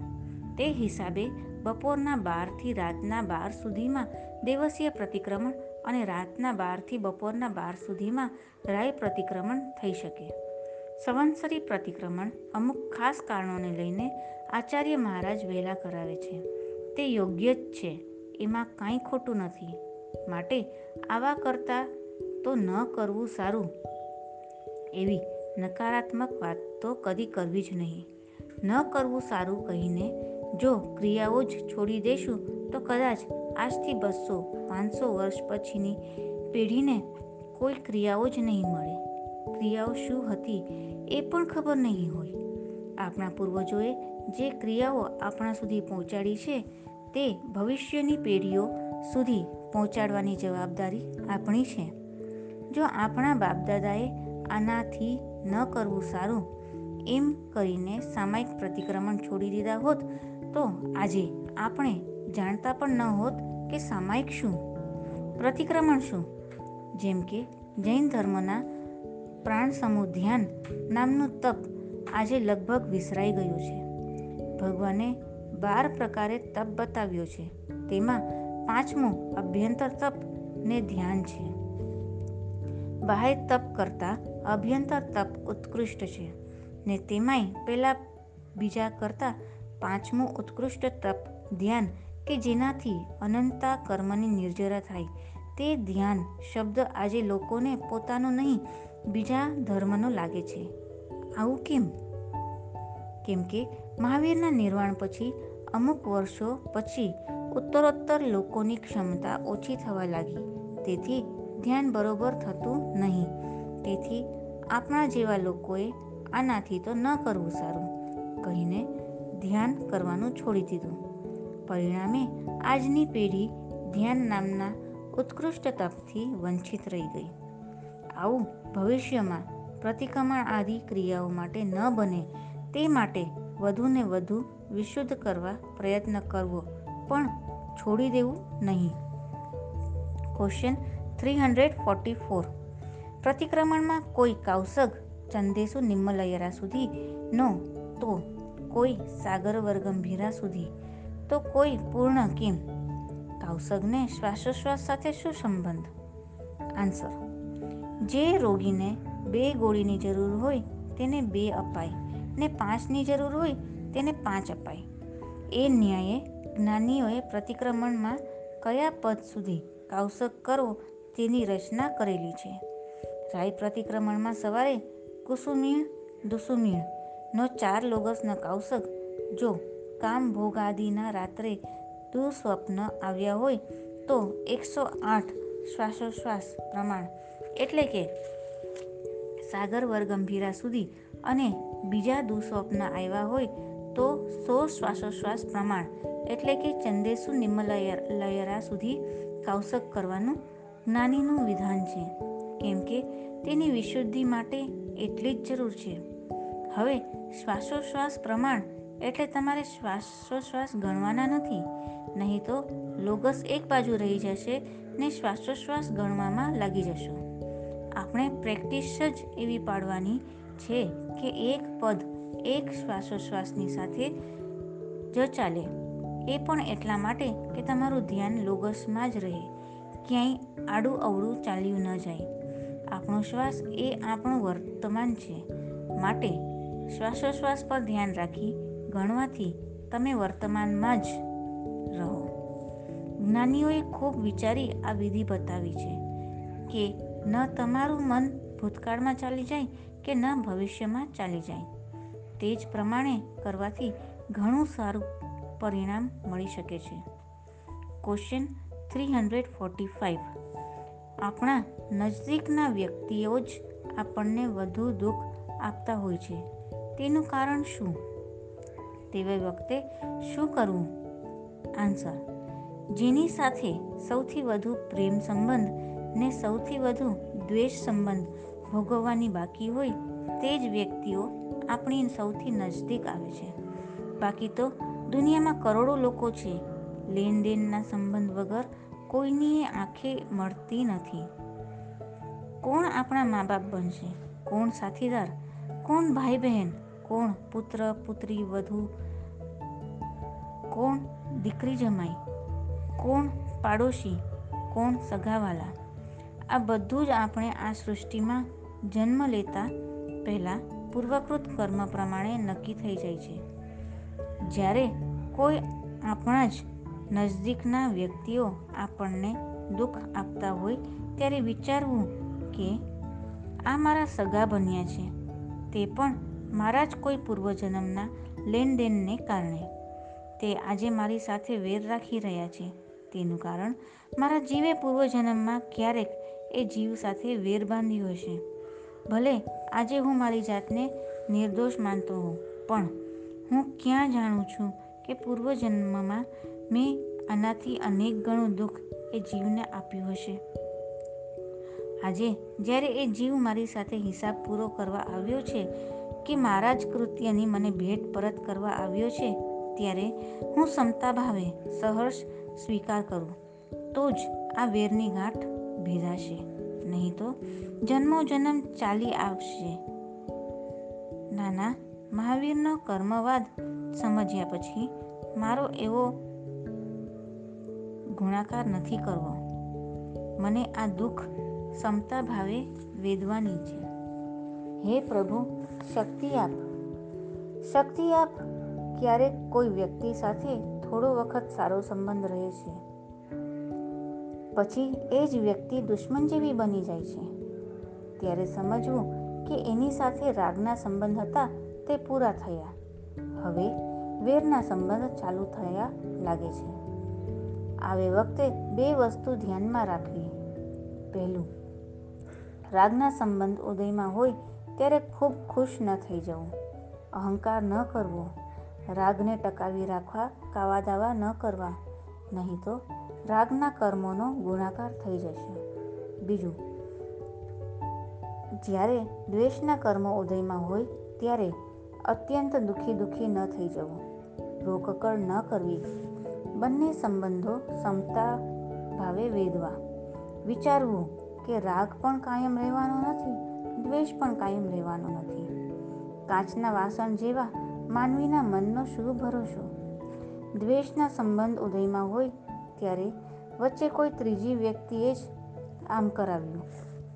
તે હિસાબે બપોરના બારથી રાતના બાર સુધીમાં દિવસીય પ્રતિક્રમણ અને રાતના બારથી બપોરના બાર સુધીમાં રાય પ્રતિક્રમણ થઈ શકે. સંવત્સરી પ્રતિક્રમણ અમુક ખાસ કારણોને લઈને આચાર્ય મહારાજ વહેલા કરાવે છે. તે યોગ્ય જ છે. એમાં કાંઈ ખોટું નથી. માટે આવા કરતાં તો ન કરવું સારું. એવી નકારાત્મક વાત તો કદી કરવી જ નહીં. ન કરવું સારું કહીને જો ક્રિયાઓ જ છોડી દેશું તો કદાચ આજથી બસો પાંચસો વર્ષ પછીની પેઢીને કોઈ ક્રિયાઓ જ નહીં મળે. ક્રિયાઓ શું હતી એ પણ ખબર નહીં હોય. આપણા પૂર્વજોએ જે ક્રિયાઓ આપણા સુધી પહોંચાડી છે, તે ભવિષ્યની પેઢીઓ સુધી પહોંચાડવાની જવાબદારી આપણી છે. જો આપણા બાપદાદાએ આનાથી ન કરવું સારું, એમ કરીને સામાયિક પ્રતિક્રમણ છોડી દીધા હોત, તો આજે આપણે જાણતા પણ ન હોત કે સામાયિક શું. પ્રતિક્રમણ શું? જેમ કે જૈન ધર્મના પ્રાણ સમૂહ ધ્યાન નામનું તપ આજે લગભગ વિસરાઈ ગયું છે. ભગવાને બાર પ્રકારે તપ બતાવ્યો છે. તેમાં પાંચમું અભ્યંતર તપ ને ધ્યાન છે. બાહ્ય તપ કરતાં અભ્યંતર તપ ઉત્કૃષ્ટ છે ને તેમાંય પહેલાં બીજા કરતાં પાંચમું ઉત્કૃષ્ટ તપ ધ્યાન કે જેનાથી અનંતા કર્મની નિર્જરા થાય તે ધ્યાન શબ્દ આજે લોકોને પોતાનો નહીં બીજા ધર્મનો લાગે છે. આવું કેમ? કેમ કે મહાવીરના નિર્વાણ પછી અમુક વર્ષો પછી ઉત્તરોત્તર લોકોની ક્ષમતા ઓછી થવા લાગી. તેથી ધ્યાન બરોબર થતું નહીં. તેથી આપણા જેવા લોકોએ આનાથી તો ન કરવું સારું. કહીને ધ્યાન કરવાનું છોડી દીધું. પરિણામે આજની પેઢી ધ્યાન નામના ઉત્કૃષ્ટ તપથી વંચિત રહી ગઈ. આવું ભવિષ્યમાં પ્રતિક્રમણ આદિ ક્રિયાઓ માટે ન બને, તે માટે વધુને વધુ વિશુદ્ધ કરવા પ્રયત્ન કરવો પણ છોડી દેવું નહીં. Question three hundred forty four પ્રતિક્રમણમાં કોઈ કાવસગ ચંદેસુ નિમ્મલયરા સુધી? નો તો કોઈ સાગર વર્ગંભીરા સુધી? તો કોઈ પૂર્ણ કેમ? કાવસગને શ્વાસોશ્વાસ સાથે શું સંબંધ? આન્સર જે રોગીને બે ગોળીની જરૂર હોય તેને બે અપાય ને પાંચની જરૂર હોય તેને પાંચ અપાય. એ ન્યાયે જ્ઞાનીઓએ પ્રતિક્રમણમાં કયા પદ સુધી કાવસક કરવો તેની રચના કરેલી છે. રાય પ્રતિક્રમણમાં સવારે કુસુમીણ દુસુમીણ નો ચાર લોગસનો કાવસક જો કામ ભોગાદિના રાત્રે દુઃસ્વપ્ન આવ્યા હોય તો એકસો આઠ શ્વાસોશ્વાસ પ્રમાણ એટલે કે સાગર વર્ગંભીરા સુધી અને બીજા દુઃસ્વપ્ન આવ્યા હોય તો સો શ્વાસોશ્વાસ પ્રમાણ એટલે કે ચંદેસુ નિમ્મલયરા સુધી કૌશક કરવાનું જ્ઞાનીનું વિધાન છે. કેમ કે તેની વિશુદ્ધિ માટે એટલી જ જરૂર છે. હવે શ્વાસોશ્વાસ પ્રમાણ એટલે તમારે શ્વાસોશ્વાસ ગણવાના નથી. નહીં તો લોગસ એક બાજુ રહી જશે ને શ્વાસોશ્વાસ ગણવામાં લાગી જશો. આપણે પ્રેક્ટિસ જ એવી પાડવાની છે કે એક પદ એક શ્વાસોશ્વાસની સાથે જ ચાલે. એ પણ એટલા માટે કે તમારું ધ્યાન લોગસમાં જ રહે. ક્યાંય આડું અવળું ચાલ્યું ન જાય. આપણો શ્વાસ એ આપણું વર્તમાન છે. માટે શ્વાસોશ્વાસ પર ધ્યાન રાખી ગણવાથી તમે વર્તમાનમાં જ રહો. જ્ઞાનીઓએ ખૂબ વિચારી આ વિધિ બતાવી છે કે ન તમારું મન ભૂતકાળમાં ચાલી જાય કે ન ભવિષ્યમાં ચાલી જાય. તે જ પ્રમાણે કરવાથી ઘણું સારું પરિણામ મળી શકે છે. Question three hundred forty five આપણા નજદીકના વ્યક્તિઓ જ આપણને વધુ દુઃખ આપતા હોય છે. તેનું કારણ શું? તેવા વખતે શું કરવું? આન્સર જેની સાથે સૌથી વધુ પ્રેમ સંબંધ ને સૌથી વધુ દ્વેષ સંબંધ ભોગવવાની બાકી હોય તે જ વ્યક્તિઓ આપણી સૌથી નજદીક આવે છે. બાકી તો દુનિયામાં કરોડો લોકો છે. લેનદેનના સંબંધ વગર કોઈની આંખે મળતી નથી. કોણ આપણા મા બાપ બનશે? કોણ સાથીદાર? કોણ ભાઈ બહેન કોણ પુત્ર, પુત્રી, વધુ? કોણ દીકરી જમાઈ? કોણ પાડોશી? કોણ સગાવાલા? આ બધું જ આપણે આ સૃષ્ટિમાં જન્મ લેતા પહેલાં પૂર્વકૃત કર્મ પ્રમાણે નક્કી થઈ જાય છે. જ્યારે કોઈ આપણા જ નજદીકના વ્યક્તિઓ આપણને દુઃખ આપતા હોય ત્યારે વિચારવું કે આ મારા સગા બન્યા છે, તે પણ મારા જ કોઈ પૂર્વજન્મના લેનદેનને કારણે. તે આજે મારી સાથે વેર રાખી રહ્યા છે. તેનું કારણ, મારા જીવે પૂર્વજન્મમાં ક્યારેક એ જીવ સાથે વેર બાંધ્યો હશે ભલે આજે હું મારી જાતને નિર્દોષ માનતો હોઉં, પણ હું ક્યાં જાણું છું કે પૂર્વજન્મમાં મેં આનાથી અનેક ગણું દુઃખ એ જીવને આપ્યું હશે? આજે જ્યારે એ જીવ મારી સાથે હિસાબ પૂરો કરવા આવ્યો છે કે મારા જ કૃત્યની મને ભેટ પરત કરવા આવ્યો છે, ત્યારે હું ક્ષમતા ભાવે સહર્ષ સ્વીકાર કરું. તો જ આ વેરની ગાંઠ ભેદાશે નહીં તો જન્મો જન્મ ચાલી આવશે. નાના, મહાવીરનો કર્મવાદ સમજ્યા પછી મારો એવો ગુણાકાર નથી કરવો. મને આ દુઃખ ક્ષમતા ભાવે વેદવાની છે. હે પ્રભુ, શક્તિ આપ. શક્તિ આપ ક્યારેક કોઈ વ્યક્તિ સાથે થોડો વખત સારો સંબંધ રહે છે. પછી એ જ વ્યક્તિ દુશ્મન જેવી બની જાય છે. ત્યારે સમજવું કે એની સાથે રાગના સંબંધ હતા તે પૂરા થયા. હવે વેરના સંબંધ ચાલુ થયા લાગે છે. આવે વખતે બે વસ્તુ ધ્યાનમાં રાખવી. પહેલું, રાગના સંબંધ ઉદયમાં હોય ત્યારે ખૂબ ખુશ ન થઈ જવું. અહંકાર ન કરવો. રાગને ટકાવી રાખવા કાવા દાવા ન કરવા. નહીં તો રાગના કર્મોનો ગુણાકાર થઈ જશે. બીજું, જ્યારે દ્વેષના કર્મો ઉદયમાં હોય, ત્યારે અત્યંત દુઃખી દુઃખી ન થઈ જવું. રોકકળ ન કરવી. બંને સંબંધો ક્ષમતા ભાવે વેદવા. વિચારવું કે રાગ પણ કાયમ રહેવાનો નથી, દ્વેષ પણ કાયમ રહેવાનો નથી. કાચના વાસણ જેવા માનવીના મનનો શું ભરોસો. દ્વેષના સંબંધ ઉદયમાં હોય ત્યારે વચ્ચે કોઈ ત્રીજી વ્યક્તિએ જ આમ કરાવ્યું.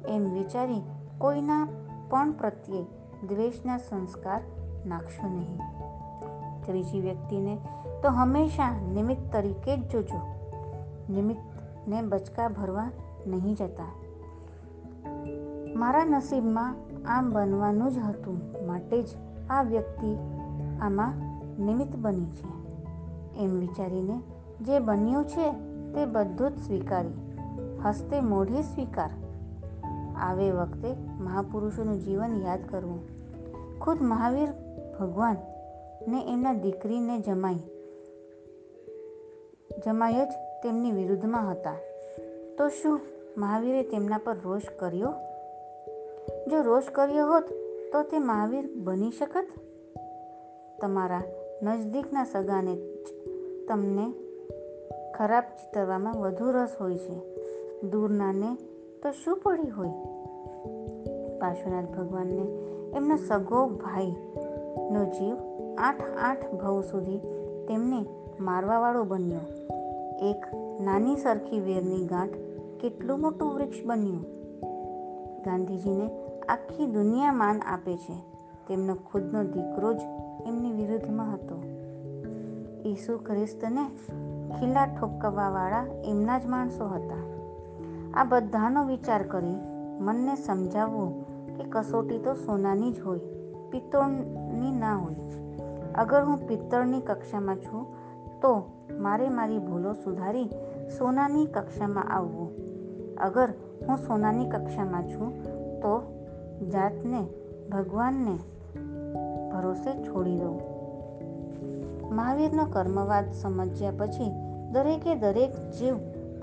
એમ વિચારી કોઈના પણ પ્રત્યે દ્વેષના સંસ્કાર નાખશો નહીં. ત્રીજી વ્યક્તિને તો હંમેશા નિમિત્ત તરીકે જ જોજો. નિમિત્તને બચકા ભરવા નહીં જતા. મારા નસીબમાં આમ બનવાનું જ હતું, માટે જ આ વ્યક્તિ આમાં નિમિત્ત બની છે. એમ વિચારીને જે બન્યું છે તે બધું જ સ્વીકારી. હસ્તે મોઢે સ્વીકાર. આવે વખતે મહાપુરુષોનું જીવન યાદ કરવું. ખુદ મહાવીર ભગવાન ને એમના દીકરીને જમાઈ. જમાઈ જ તેમની વિરુદ્ધમાં હતા. તો શું મહાવીરે તેમના પર રોષ કર્યો? જો રોષ કર્યો હોત, તો તે મહાવીર બની શકત? તમારા નજદીકના સગાને જ તમને ખરાબ ચિતરવામાં વધુ રસ હોય છે. દૂરનાને તો શું પડી હોય? પાર્શ્વનાથ ભગવાનને એમનો સગો ભાઈનો જીવ આઠ આઠ ભવ સુધી તેમને મારવાવાળો બન્યો. એક નાની સરખી વેરની ગાંઠ કેટલું મોટું વૃક્ષ બન્યું? ગાંધીજીને આખી દુનિયા માન આપે છે. તેમનો ખુદનો દીકરો જ એમની વિરુદ્ધમાં હતો. ઈસુ ખ્રિસ્તને ખીલા ઠોકવાવાળા એમના જ માણસો હતા. આ બધાનો વિચાર કરી મનને સમજાવવું કે કસોટી તો સોનાની જ હોય, પિત્તળની ના હોય. અગર હું પિત્તળની કક્ષામાં છું, તો મારે મારી ભૂલો સુધારી સોનાની કક્ષામાં આવવું. અગર હું સોનાની કક્ષામાં છું, તો જાતને ભગવાનને ભરોસે છોડી દઉં. મહાવીરનો કર્મવાદ સમજ્યા પછી દરેકે દરેક જીવ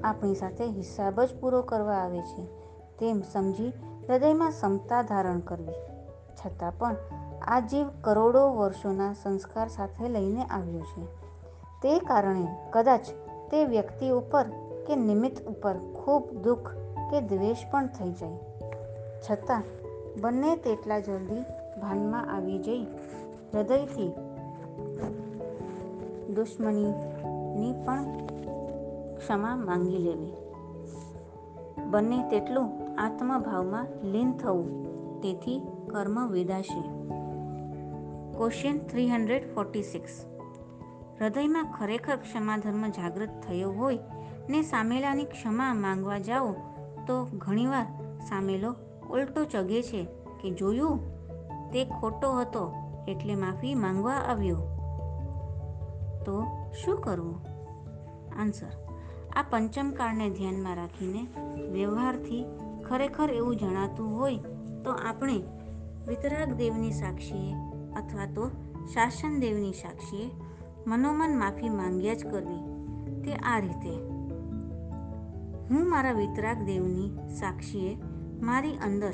આપણી સાથે હિસાબ જ પૂરો કરવા આવે છે. તેમ સમજી હૃદયમાં સમતા ધારણ કરવી. છતાં પણ આ જીવ કરોડો વર્ષોના સંસ્કાર સાથે લઈને આવ્યો છે. તે કારણે કદાચ તે વ્યક્તિ ઉપર કે નિમિત્ત ઉપર ખૂબ દુઃખ કે દ્વેષ પણ થઈ જાય. છતાં બંને તેટલા જલ્દી ભાનમાં આવી જઈ હૃદયથી દુશ્મનીની પણ ક્ષમા માંગી લેવી. બંને તેટલું આત્મભાવમાં લીન થવું, તેથી કર્મ વેદાશે. Question three hundred forty six હૃદયમાં ખરેખર ક્ષમાધર્મ જાગૃત થયો હોય ને સામેલાની ક્ષમા માંગવા જાઓ, તો ઘણીવાર સામેલો ઉલટો ચગે છે કે, જોયું? તે ખોટો હતો, એટલે માફી માંગવા આવ્યો. તો શું કરવું? આન્સર આ પંચમકાળને ધ્યાનમાં રાખીને વ્યવહારથી ખરેખર એવું જણાતું હોય તો આપણે વિતરાગ દેવની સાક્ષીએ અથવા તો શાસન દેવની સાક્ષીએ મનોમન માફી માંગ્યા જ કરવી. તે આ રીતે. હું મારા વિતરાગ દેવની સાક્ષીએ મારી અંદર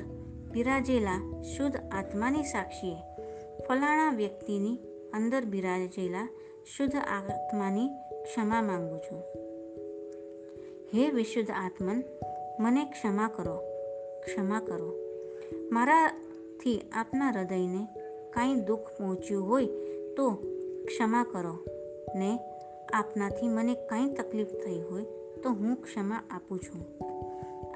બિરાજેલા શુદ્ધ આત્માની સાક્ષીએ ફલાણા વ્યક્તિની અંદર બિરાજેલા શુદ્ધ આત્માની ક્ષમા માંગુ છું. હે વિશુદ્ધ આત્મન, મને ક્ષમા કરો ક્ષમા કરો. મારાથી આપના હૃદયને કાંઈ દુઃખ પહોંચ્યું હોય તો ક્ષમા કરો ને આપનાથી મને કાંઈ તકલીફ થઈ હોય તો હું ક્ષમા આપું છું.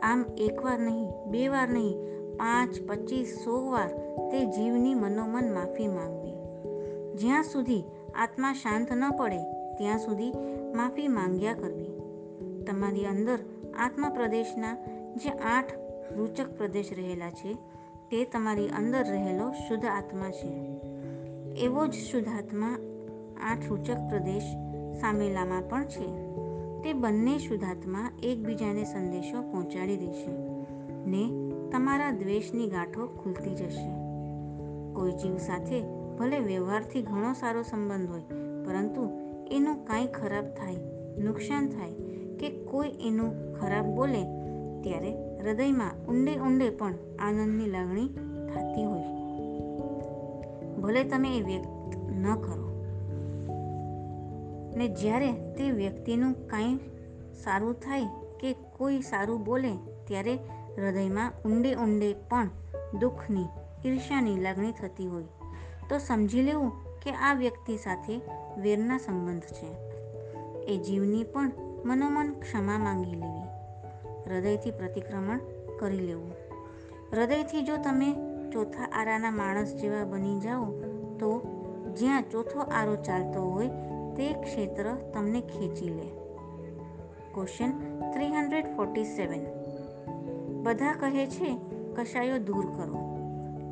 આમ એકવાર નહીં, બે વાર નહીં, પાંચ, પચીસ, સો વાર તે જીવની મનોમન માફી માંગવી. જ્યાં સુધી આત્મા શાંત ન પડે, ત્યાં સુધી માફી માંગ્યા કરવી. તમારી અંદર આત્મા પ્રદેશના જે આઠ રૂચક પ્રદેશ રહેલા છે, તે તમારી અંદર રહેલો શુદ્ધ આત્મા છે. એવો જ શુદ્ધ આત્મા આઠ રૂચક પ્રદેશ સામેલામાં પણ છે. તે બંને શુદ્ધાત્મા એકબીજાને સંદેશો પહોંચાડી દેશે ને તમારા દ્વેષની ગાંઠો ખુલતી જશે. કોઈ જીવ સાથે ભલે વ્યવહારથી ઘણો સારો સંબંધ હોય, પરંતુ એનું કાંઈ ખરાબ થાય, નુકસાન થાય કે કોઈ એનું ખરાબ બોલે, ત્યારે હૃદયમાં ઊંડે ઊંડે પણ આનંદની લાગણી થતી હોય. ભલે તમે એ વ્યક્ત ન કરો. ને જ્યારે તે વ્યક્તિનું કાંઈ સારું થાય કે કોઈ સારું બોલે, ત્યારે હૃદયમાં ઊંડે ઊંડે પણ દુઃખની, ઈર્ષ્યાની લાગણી થતી હોય. તો સમજી લેવું કે આ વ્યક્તિ સાથે વેરના સંબંધ છે. એ જીવની પણ મનોમન ક્ષમા માંગી લેવી. હૃદયથી પ્રતિક્રમણ કરી લેવું. હૃદયથી જો તમે ચોથા આરાના માણસ જેવા બની જાઓ, તો જ્યાં ચોથો આરો ચાલતો હોય, તે ક્ષેત્ર તમને ખેંચી લે. Question three hundred forty seven બધા કહે છે, કશાયો દૂર કરો.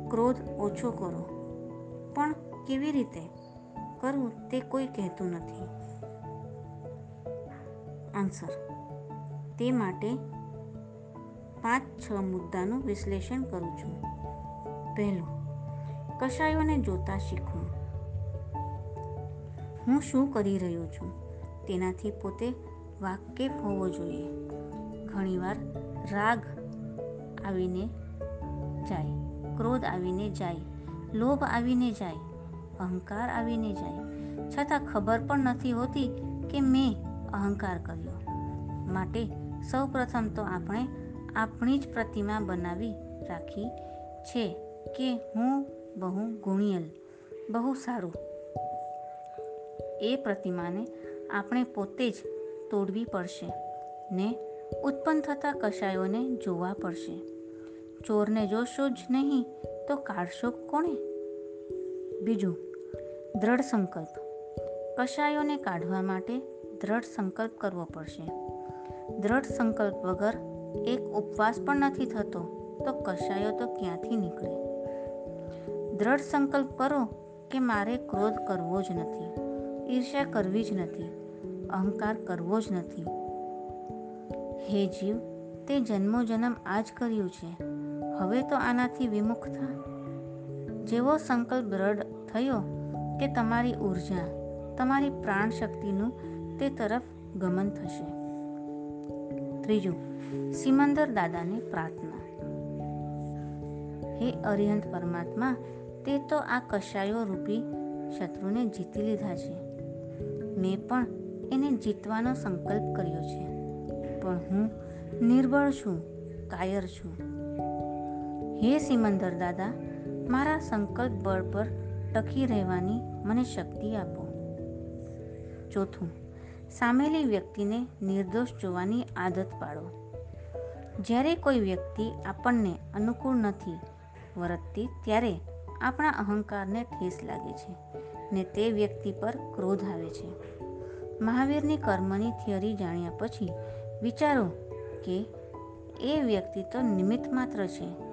ક્રોધ ઓછો કરો. પણ કેવી રીતે કરવું તે કોઈ કહેતું નથી. આન્સર તે માટે પાંચ છ મુદ્દાનું વિશ્લેષણ કરું છું. પહેલું, કશાયોને જોતા શીખવું. હું શું કરી રહ્યો છું? તેનાથી પોતે વાકેફ હોવો જોઈએ. ઘણીવાર રાગ આવીને જાય, ક્રોધ આવીને જાય. લોભ આવીને જાય, અહંકાર આવીને જાય. છતાં ખબર પણ નથી હોતી કે મેં અહંકાર કર્યો. માટે સૌ પ્રથમ તો આપણે આપણી જ પ્રતિમા બનાવી રાખી છે કે હું બહુ ગુણિયલ, બહુ સારું. એ પ્રતિમાને આપણે પોતે જ તોડવી પડશે ને ઉત્પન્ન થતા કશાયોને જોવા પડશે. ચોરને જોશો જ નહીં તો કાઢશો કોણે? બીજું, દ્રઢ સંકલ્પ. કશાયોને કાઢવા માટે દ્રઢ સંકલ્પ કરવો પડશે. દ્રઢ સંકલ્પ વગર એક ઉપવાસ પણ નથી થતો, તો કશાયો તો ક્યાંથી નીકળે? દ્રઢ સંકલ્પ કરો કે મારે ક્રોધ કરવો જ નથી, ઈર્ષ્યા કરવી જ નથી, અહંકાર કરવો જ નથી. હે જીવ, તે જન્મો જન્મ આ જ કર્યું છે. હવે તો આનાથી વિમુખ થા. જેવો સંકલ્પ દ્રઢ થયો કે તમારી ઊર્જા, તમારી પ્રાણ શક્તિનું તે તરફ ગમન થશે. ત્રીજું, સિમંદર દાદાની પ્રાર્થના. હે અરિહંત પરમાત્મા, તે તો આ કશાયો રૂપી શત્રુને જીતી લીધા છે. મેં પણ એને જીતવાનો સંકલ્પ કર્યો છે. પણ હું નિર્બળ છું, કાયર છું. હે સિમંદર દાદા, મારા સંકલ્પ બળ પર ટકી રહેવાની મને શક્તિ આપો. ચોથું, સામેલી વ્યક્તિને નિર્દોષ જોવાની આદત પાડો. જ્યારે કોઈ વ્યક્તિ આપણને અનુકૂળ નથી વર્તતી, ત્યારે આપણા અહંકારને ઠેસ લાગે છે ને તે વ્યક્તિ પર ક્રોધ આવે છે. મહાવીરની કર્મની થિયરી જાણ્યા પછી વિચારો કે એ વ્યક્તિ તો નિમિત્ત માત્ર છે.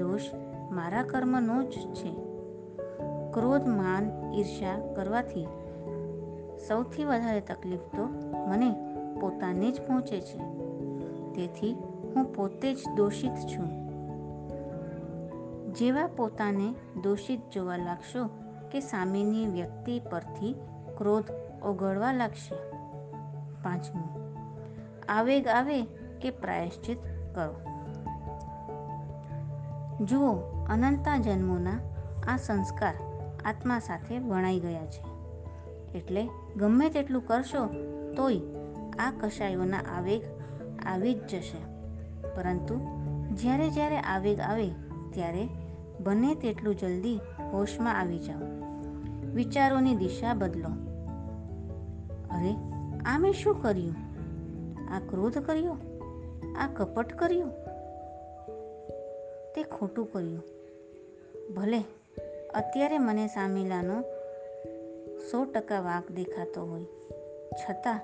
દોષ મારા કર્મનો જ છે. ક્રોધ, માન, ઈર્ષ્યા કરવાથી સૌથી વધારે તકલીફ તો મને પોતાને જ પહોંચે છે. તેથી હું પોતે જ દોષિત છું. જેવા પોતાને દોષિત જોવા લાગશો કે સામેની વ્યક્તિ પરથી ક્રોધ ઓગળવા લાગશે. પાંચમું. આવેગ આવે કે પ્રાયશ્ચિત કરો. જુઓ અનંતા જન્મોના આ સંસ્કાર આત્મા સાથે વણાઈ ગયા છે. એટલે ગમે તેટલું કરશો, તોય આ કશાયોના આવેગ આવી જ જશે. પરંતુ જ્યારે જ્યારે આવેગ આવે, ત્યારે બને તેટલું જલ્દી હોશમાં આવી જાઓ. વિચારોની દિશા બદલો. અરે આ મેં શું કર્યું? આ ક્રોધ કર્યો? આ કપટ કર્યું? ખોટું કર્યું. ભલે, અત્યારે મને સામેલાનો સો ટકા વાંક દેખાતો હોય. છતાં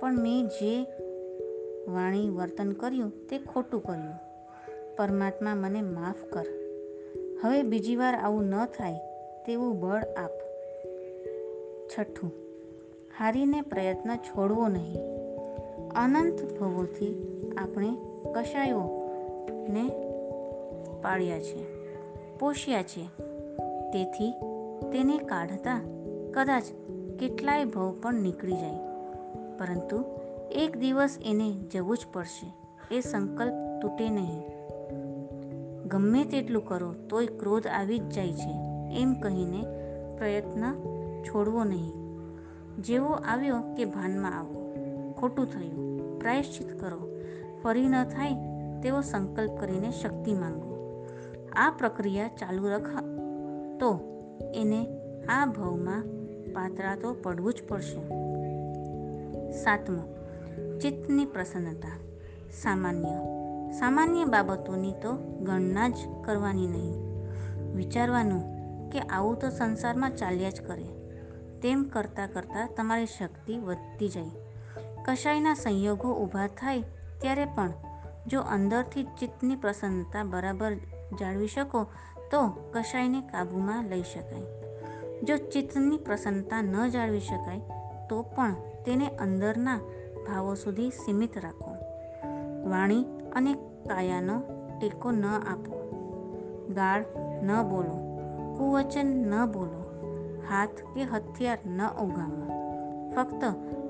પણ મેં જે વાણી વર્તન કર્યું તે ખોટું કર્યું. પરમાત્મા મને માફ કર. હવે બીજી વાર આવું ન થાય તેવું બળ આપ. છઠ્ઠું, હારીને પ્રયત્ન છોડવો નહીં. અનંત ભવોથી આપણે કશાયોને પાળ્યા છે, પોષ્યા છે. તેથી તેને કાઢતા કદાચ કેટલાય ભવ પણ નીકળી જાય. પરંતુ એક દિવસ એને જવું જ પડશે, એ સંકલ્પ તૂટે નહીં. ગમે તેટલું કરો તોય ક્રોધ આવી જ જાય છે, એમ કહીને પ્રયત્ન છોડવો નહીં. જેવો આવ્યો કે ભાનમાં આવો, ખોટું થયું, પ્રાયશ્ચિત કરો, ફરી ન થાય તેવો સંકલ્પ કરીને શક્તિ માંગો. આ પ્રક્રિયા ચાલુ રખ. તો એને આ ભાવમાં પાતળા તો પડવું જ પડશે. સાતમું, ચિત્તની પ્રસન્નતા. સામાન્ય સામાન્ય બાબતોની તો ગણના જ કરવાની નહીં. વિચારવાનું કે આવું તો સંસારમાં ચાલ્યા જ કરે. તેમ કરતાં કરતાં તમારી શક્તિ વધતી જાય. કશાયના સંયોગો ઊભા થાય ત્યારે પણ જો અંદરથી ચિત્તની પ્રસન્નતા બરાબર જાળવી શકો, તો કશાયને કાબૂમાં લઈ શકાય. જો ચિત્તની પ્રસન્નતા ન જાળવી શકાય, તો પણ તેને અંદરના ભાવો સુધી સીમિત રાખો. વાણી અને કાયાનો ટેકો ન આપો. ગાળ ન બોલો, કુવચન ન બોલો, હાથ કે હથિયાર ન ઉગામો ફક્ત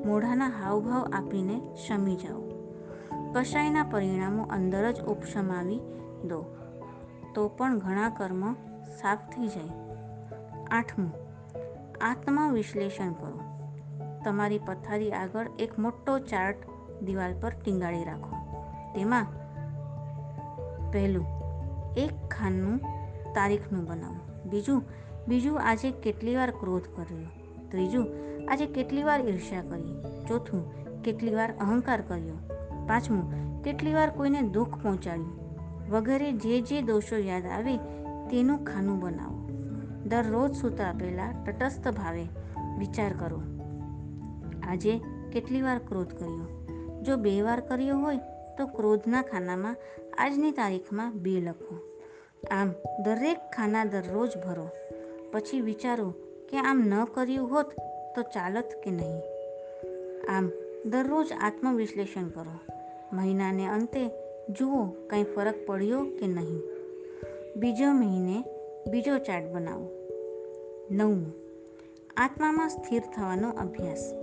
મોઢાના હાવભાવ આપીને શમી જાઓ. કશાયના પરિણામો અંદર જ ઉપશમાવી દો. તો પણ ઘણા કર્મ સાફ થઈ જાય. આઠમું, આત્મવિશ્લેષણ કરો. તમારી પથારી આગળ એક મોટો ચાર્ટ દિવાલ પર ટીંગાળી રાખો. તેમાં પહેલું, એક ખાનનું તારીખનું બનાવો. બીજું બીજું આજે કેટલી વાર ક્રોધ કર્યો. ત્રીજું, આજે કેટલી વાર ઈર્ષ્યા કરી. ચોથું કેટલી વાર અહંકાર કર્યો. પાંચમું કેટલી વાર કોઈને દુઃખ પહોંચાડ્યું. વગેરે જે જે દોષો યાદ આવે તેનું ખાનું બનાવો. દરરોજ સૂતા પહેલાં તટસ્થ ભાવે વિચાર કરો. આજે કેટલી વાર ક્રોધ કર્યો? જો બે વાર કર્યો હોય તો ક્રોધના ખાનામાં આજની તારીખમાં બે લખો. આમ દરેક ખાના દરરોજ ભરો. પછી વિચારો કે આમ ન કર્યું હોત તો ચાલત કે નહીં? આમ દરરોજ આત્મવિશ્લેષણ કરો. મહિનાને અંતે જુઓ કંઈ ફરક પડ્યો કે નહીં. બીજો મહિને બીજો ચાર્ટ બનાવો. નવમું, આત્મામાં સ્થિર થવાનો અભ્યાસ.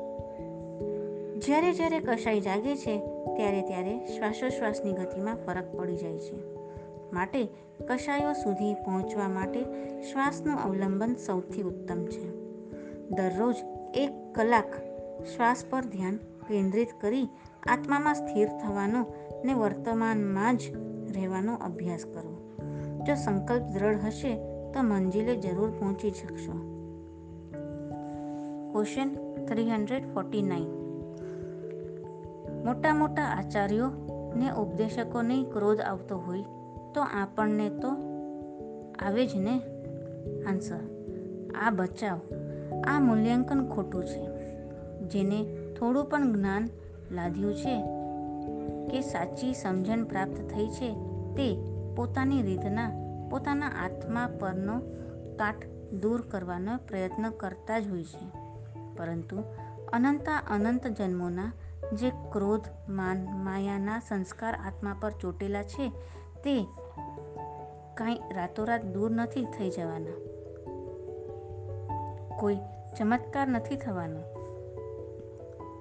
જ્યારે જ્યારે કશાઈ જાગે છે, ત્યારે ત્યારે શ્વાસોશ્વાસની ગતિમાં ફરક પડી જાય છે. માટે કશાયો સુધી પહોંચવા માટે શ્વાસનું અવલંબન સૌથી ઉત્તમ છે. દરરોજ એક કલાક શ્વાસ પર ધ્યાન કેન્દ્રિત કરી આત્મામાં સ્થિર થવાનો ને વર્તમાનમાં જ રહેવાનો અભ્યાસ કરો. જો સંકલ્પ દ્રઢ હશે, તો મંજિલે જરૂર પહોંચી શકશો. Question three hundred forty nine મોટા મોટા આચાર્યો ને ઉપદેશકોને ક્રોધ આવતો હોય, તો આપણને તો આવે જ ને? આન્સર આ બચાવ, આ મૂલ્યાંકન ખોટું છે. જેને થોડું પણ જ્ઞાન લાદ્યું છે કે સાચી સમજણ પ્રાપ્ત થઈ છે તે પોતાની રીતના, પોતાના આત્મા પરનો કાટ દૂર કરવાનો પ્રયત્ન કરતા જ હોય છે. પરંતુ અનંતા અનંત જન્મોના જે ક્રોધ, માન, માયાના સંસ્કાર આત્મા પર ચોટેલા છે તે કાંઈ રાતોરાત દૂર નથી થઈ જવાના. કોઈ ચમત્કાર નથી થવાનો.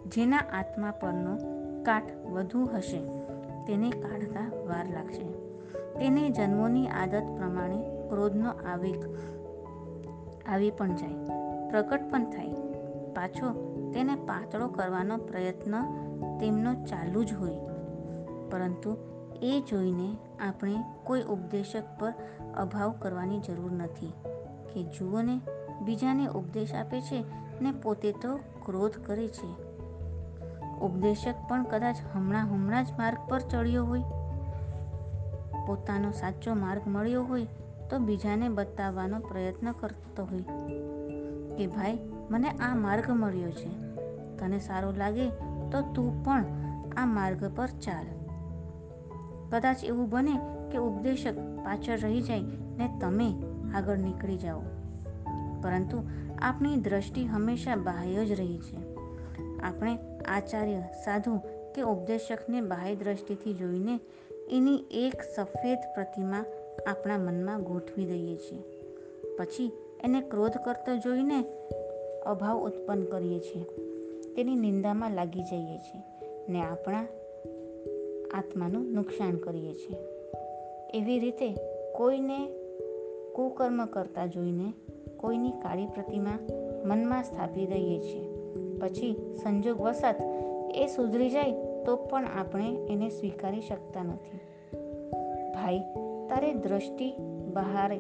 જેના આત્મા પરનો કાટ વધુ હશે. તેને કાઢતા વાર લાગશે. તેને જન્મોની આદત પ્રમાણે ક્રોધનો આવેગ આવી પણ જાય. પ્રકટ પણ થાય. પાછો તેને પાતળો કરવાનો પ્રયત્ન તેમનો ચાલુ જ હોય. પરંતુ એ જોઈને આપણે કોઈ ઉપદેશક પર અભાવ કરવાની જરૂર નથી કે જુઓને, બીજાને ઉપદેશ આપે છે ને પોતે તો ક્રોધ કરે છે. ઉપદેશક પણ કદાચ હમણાં હમણાં જ માર્ગ પર ચડ્યો હોય. પોતાનો સાચો માર્ગ મળ્યો હોય તો બીજાને બતાવવાનો પ્રયત્ન કરતો હોય કે, ભાઈ, મને આ માર્ગ મળ્યો છે. તને સારો લાગે તો તું પણ આ માર્ગ પર ચાલ. કદાચ એવું બને કે ઉપદેશક પાછળ રહી જાય ને તમે આગળ નીકળી જાઓ. પરંતુ આપણી દ્રષ્ટિ હંમેશા બાહ્ય જ રહી છે. આપણે આચાર્ય, સાધુ કે ઉપદેશકને બાહ્ય દ્રષ્ટિથી જોઈને એની એક સફેદ પ્રતિમા આપણા મનમાં ગોઠવી દઈએ છીએ. પછી એને ક્રોધ કરતો જોઈને અભાવ ઉત્પન્ન કરીએ છીએ. તેની નિંદામાં લાગી જઈએ છીએ ને આપણા આત્માનું નુકસાન કરીએ છીએ. એવી રીતે કોઈને કુકર્મ કરતા જોઈને કોઈની કાળી પ્રતિમા મનમાં સ્થાપી દઈએ છીએ. પછી સંજોગ વસાત એ સુધરી જાય તો પણ આપણે એને સ્વીકારી શકતા નથી. ભાઈ, તારે દ્રષ્ટિ બહાર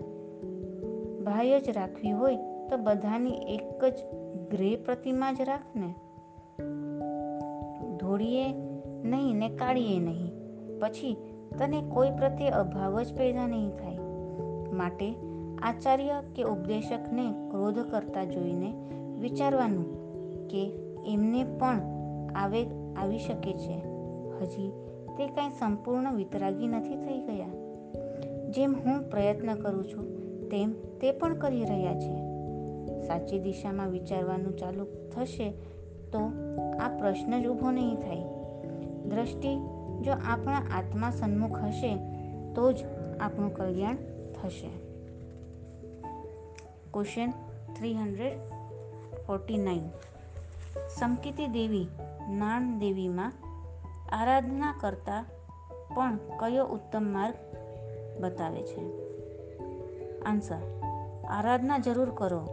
બાહ્ય જ રાખવી હોય તો બધાની એક જ ગ્રે પ્રતિમા જ રાખને ધોળીએ નહીં ને કાઢીએ નહીં, પછી તને કોઈ પ્રત્યે અભાવ જ પેદા નહીં થાય. માટે આચાર્ય કે ઉપદેશકને ક્રોધ કરતા જોઈને વિચારવાનું કે એમને પણ આવેગ આવી શકે છે. હજી તે કાંઈ સંપૂર્ણ વિતરાગી નથી થઈ ગયા. જેમ હું પ્રયત્ન કરું છું, તેમ તે પણ કરી રહ્યા છે. સાચી દિશામાં વિચારવાનું ચાલુ થશે તો આ પ્રશ્ન જ ઊભો નહીં થાય. દ્રષ્ટિ જો આપણા આત્મા સન્મુખ હશે, તો જ આપણું કલ્યાણ થશે. Question three hundred forty nine સમકિતી દેવી, નાણ દેવીમાં આરાધના કરતા પણ કયો ઉત્તમ માર્ગ બતાવે છે? આન્સર, આરાધના જરૂર કરો.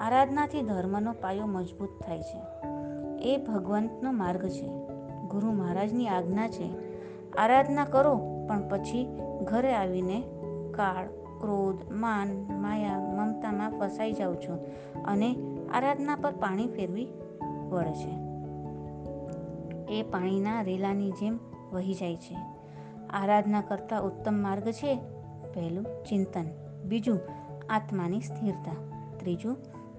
આરાધનાથી ધર્મનો પાયો મજબૂત થાય છે. એ ભગવંતનો માર્ગ છે. ગુરુ મહારાજની આજ્ઞા છે, આરાધના કરો, પણ પછી ઘરે આવીને કાળ, ક્રોધ, માન, માયા, મમતામાં ફસાઈ જાઓ છો અને આરાધના પર પાણી ફેરવી વળે છે. એ પાણીના રેલાની જેમ વહી જાય છે. આરાધના કરતા ઉત્તમ માર્ગ છે પહેલું ચિંતન, બીજું આત્માની સ્થિરતા, ત્રીજું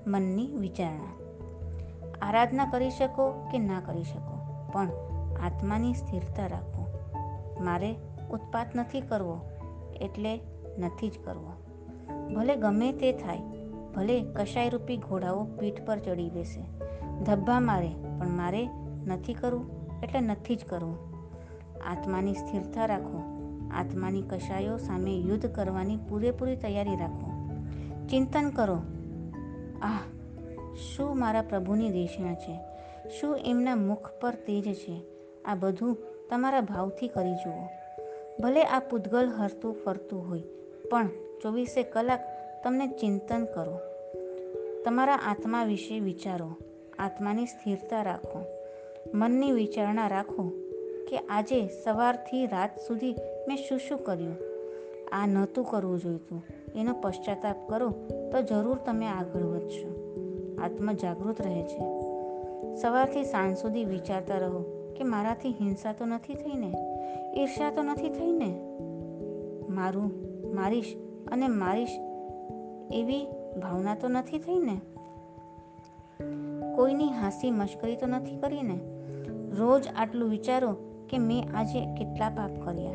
મનની વિચારણા. આરાધના કરી શકો કે ના કરી શકો, પણ આત્માની સ્થિરતા રાખો. મારે ઉત્પાત નથી કરવો, એટલે નથી જ કરવો. ભલે ગમે તે થાય, ભલે કશાયરૂપી ઘોડાઓ પીઠ પર ચડી બેસે ધબ્બા મારે, પણ મારે નથી કરવું, એટલે નથી જ કરવું. આત્માની સ્થિરતા રાખો. આત્માની કશાયો સામે યુદ્ધ કરવાની પૂરેપૂરી તૈયારી રાખો. ચિંતન કરો. આહ, શું મારા પ્રભુની દેશના છે? શું એમના મુખ પર તેજ છે? આ બધું તમારા ભાવથી કરી જુઓ. ભલે આ પૂતગલ હરતું ફરતું હોય, પણ ચોવીસે કલાક તમને ચિંતન કરો. તમારા આત્મા વિશે વિચારો. આત્માની સ્થિરતા રાખો. મનની વિચારણા રાખો કે આજે સવારથી રાત સુધી મેં શું શું કર્યું. આ નહોતું કરવું જોઈતું. એનો પશ્ચાતાપ કરો તો જરૂર તમે આગળ વધશો. આત્મા જાગૃત રહે છે. સવારથી સાંજ સુધી વિચારતા રહો કે મારાથી હિંસા તો નથી થઈ ને ઈર્ષા તો નથી થઈ ને મારું, મારીશ અને મારીશ એવી ભાવના તો નથી થઈ ને કોઈની હાસી મશ્કરી તો નથી કરીને? રોજ આટલું વિચારો કે મેં આજે કેટલા પાપ કર્યા.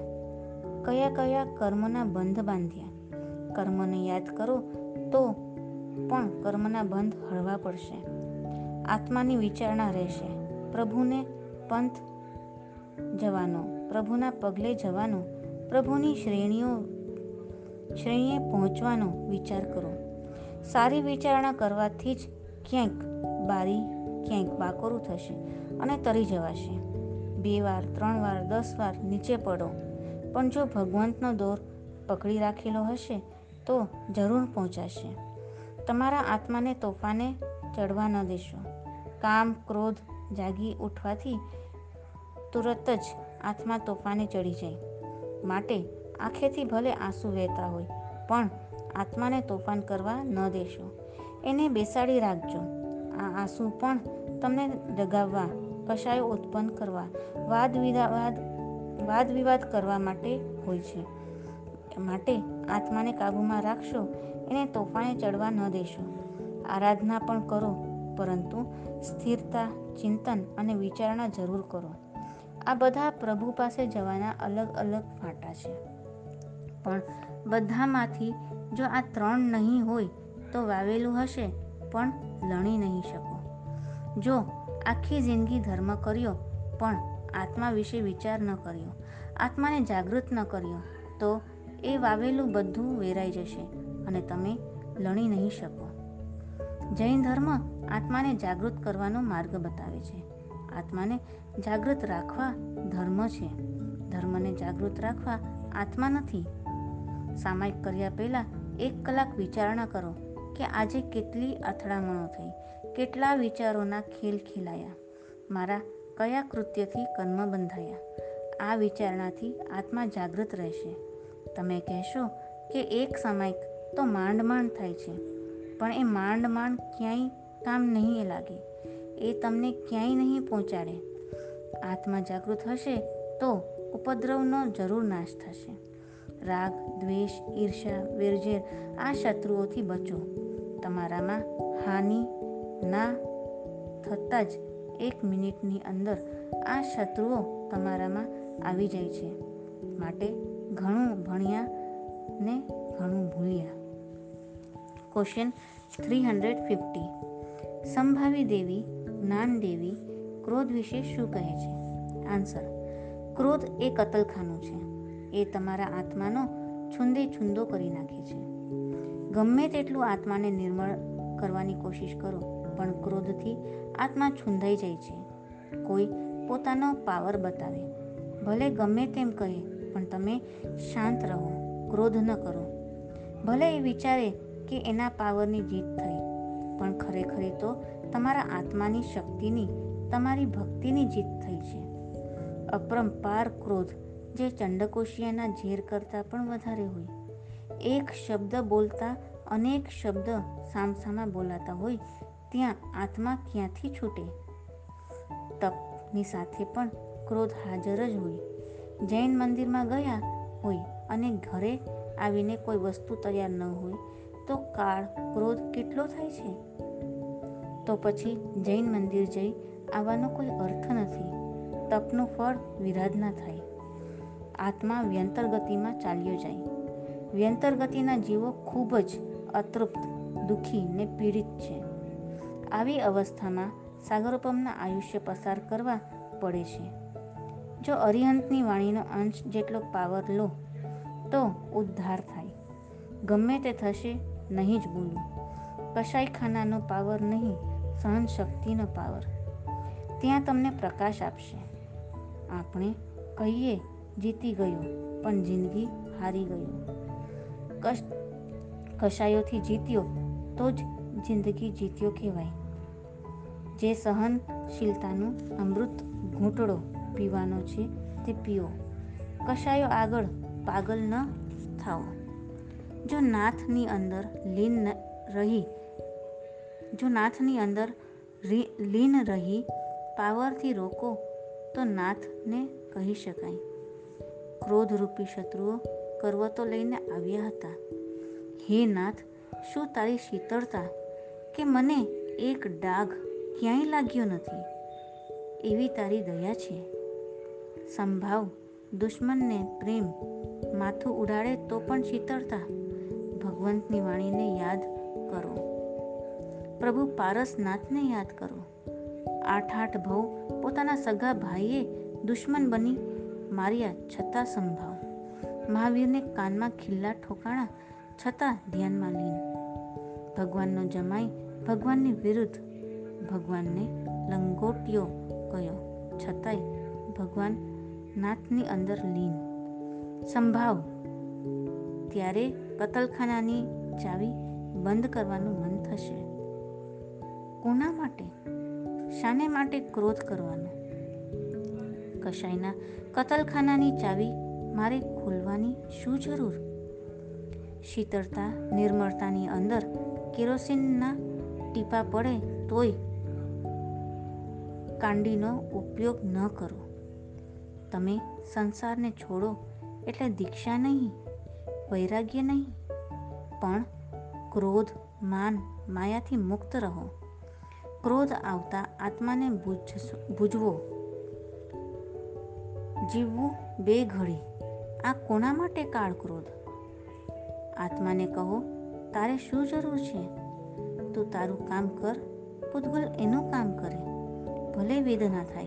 કયા કયા કર્મના બંધ બાંધ્યા. કર્મને યાદ કરો તો પણ કર્મના બંધ હળવા પડશે. આત્માની વિચારણા રહેશે. પ્રભુને પંથ જવાનો, પ્રભુના પગલે જવાનો, પ્રભુની શ્રેણીઓ, શ્રેણીએ પહોંચવાનો વિચાર કરો. સારી વિચારણા કરવાથી જ ક્યાંક બારી ક્યાંક બાકોરું થશે અને તરી જવાશે. બે વાર, ત્રણ વાર, દસ વાર નીચે પડો. પણ જો ભગવંતનો દોર પકડી રાખેલો હશે, તો જરૂર પહોંચાશે. તમારા આત્માને તોફાને ચડવા ન દેશો. કામ, ક્રોધ જાગી ઉઠવાથી તુરત જ આત્મા તોફાને ચડી જાય. માટે આંખેથી ભલે આંસુ વહેતા હોય, પણ આત્માને તોફાન કરવા ન દેશો. એને બેસાડી રાખજો. આ આંસુ પણ તમને ડગાવવા કશાયો ઉત્પન્ન કરવા, વાદ વિવાદ વાદ વિવાદ કરવા માટે હોય છે. માટે આત્માને કાબૂમાં રાખશો, એને તોફાને ચડવા ન દેશો. આરાધના પણ કરો, પરંતુ સ્થિરતા, ચિંતન અને વિચારણા જરૂર કરો. આ બધા પ્રભુ પાસે જવાના અલગ અલગ ફાટા છે. પણ બધામાંથી જો આ ત્રણ નહીં હોય તો વાવેલું હશે, પણ લણી નહીં શકો. જો આખી જિંદગી ધર્મ કર્યો, પણ આત્મા વિશે વિચાર ન કર્યો, આત્માને જાગૃત ન કર્યો, તો એ વાવેલું બધું વેરાઈ જશે અને તમે લણી નહીં શકો. જૈન ધર્મ આત્માને જાગૃત કરવાનો માર્ગ બતાવે છે. આત્માને જાગૃત રાખવા ધર્મ છે. ધર્મને જાગૃત રાખવા આત્મા નથી. સામાયિક કર્યા પહેલાં એક કલાક વિચારણા કરો. કે આજે કેટલી અથડામણો થઈ. કેટલા વિચારોના ખેલ ખેલાયા. મારા કયા કૃત્યથી કર્મ બંધાયા. આ વિચારણાથી આત્મા જાગૃત રહેશે. તમે કહેશો કે એક સમય તો માંડ માંડ થાય છે. પણ એ માંડ માંડ ક્યાંય કામ નહીં લાગે. એ તમને ક્યાંય નહીં પહોંચાડે. આત્મા જાગૃત હશે તો ઉપદ્રવનો જરૂર નાશ થશે. રાગ, દ્વેષ ઈર્ષા વેરઝેર આ શત્રુઓથી બચો. તમારામાં હાનિ ના થતાં જ એક મિનિટની અંદર આ શત્રુઓ તમારામાં આવી જાય છે. માટે ઘણું ભણ્યા ને ઘણું ભૂલ્યા. ક્વેશ્ચન થ્રી હંડ્રેડ ફિફ્ટી સંભાવી દેવી જ્ઞાન દેવી, ક્રોધ વિશે શું કહે છે? આન્સર ક્રોધ એ કતલખાનું છે. એ તમારા આત્માનો છુંદે છુંદો કરી નાખે છે. ગમે તેટલું આત્માને નિર્મળ કરવાની કોશિશ કરો, પણ ક્રોધથી આત્મા છુંદાઈ જાય છે. કોઈ પોતાનો પાવર બતાવે. ભલે ગમે તેમ કહે, પણ તમે શાંત રહો, ક્રોધ ન કરો. ભલે એ વિચારે કે એના પાવરની જીત થઈ, પણ ખરેખર તો તમારા આત્માની શક્તિની, તમારી ભક્તિની જીત થઈ છે. અપરંપાર ક્રોધ જે ચંડકોશિયાના ઝેર કરતાં પણ વધારે હોય. એક શબ્દ બોલતા, અનેક શબ્દ સામસામા બોલાતા હોય, ત્યાં આત્મા ક્યાંથી છૂટે? તપની સાથે પણ ક્રોધ હાજર જ હોય. જૈન મંદિરમાં ગયા હોય અને ઘરે આવીને કોઈ વસ્તુ તૈયાર ન હોય, તો કાળ ક્રોધ કેટલો થાય છે? તો પછી જૈન મંદિર જઈ આવવાનો કોઈ અર્થ નથી. તપનું ફળ વિરાધના થાય. આત્મા વ્યંતર ગતિમાં ચાલ્યો જાય. વ્યંતર ગતિના જીવો ખૂબ જ અતૃપ્ત, દુઃખી ને પીડિત છે. આવી અવસ્થામાં સાગરોપમના આયુષ્ય પસાર કરવા પડે છે. જો અરિહંતની વાણીનો અંશ જેટલો પાવર લો, તો ઉદ્ધાર થાય. ગમે તે થશે, નહીં જ બોલું. કશાયખાનાનો પાવર નહીં સહન શક્તિનો પાવર. ત્યાં તમને પ્રકાશ આપશે. આપણે કહીએ, જીતી ગયો, પણ જિંદગી હારી ગયો. કશ, કશાયોથી જીત્યો તો જ જિંદગી જીત્યો કહેવાય. જે સહનશીલતાનું અમૃત ઘૂંટડો પીવાનો છે તે પીઓ. કશાયો આગળ પાગલ ન થાઓ. જો નાથની અંદર લીન રહી, જો નાથની અંદર લીન રહી પાવરથી રોકો તો નાથને કહી શકાય. ક્રોધરૂપી શત્રુઓ કરવતો લઈને આવ્યા હતા. હે નાથ, શું તારી શીતળતા? કે મને એક ડાઘ ક્યાંય લાગ્યો નથી? એવી તારી દયા છે. સંભાવ, દુશ્મનને પ્રેમ, માથું ઉડાડે તો પણ શીતળતા? ભગવંતની વાણીને યાદ કરો. પ્રભુ પારસનાથને યાદ કરો. આઠ આઠ ભવ પોતાના સગા ભાઈએ દુશ્મન બની માર્યા છતાં સંભાવ. મહાવીરને કાનમાં ખિલ્લા ઠોકાણા છતાં ધ્યાનમાં લીન. ભગવાનનો જમાઈ ભગવાનની વિરુદ્ધ ભગવાનને લંગોટિયો કયો છતાંય ભગવાન નાથની અંદર લીન. સંભાવ. ત્યારે કતલખાનાની ચાવી બંધ કરવાનું મન થશે. કોના માટે? શાને માટે ક્રોધ કરવાનો? કશાયના કતલખાનાની ચાવી મારે ખોલવાની શું જરૂર? શીતળતા, નિર્મળતાની અંદર કેરોસીનના ટીપા પડે તોય કાંડીનો ઉપયોગ ન કરો. તમે સંસારને છોડો એટલે દીક્ષા નહીં, વૈરાગ્ય નહીં, પણ ક્રોધ, માન, માયાથી મુક્ત રહો. ક્રોધ આવતા આત્માને ભૂજવો જીવવું બે ઘડી. આ કોના માટે કાળ ક્રોધ? આત્માને કહો, તારે શું જરૂર છે? તું તારું કામ કર, પૂતગલ એનું કામ કરે, ભલે વેદના થાય.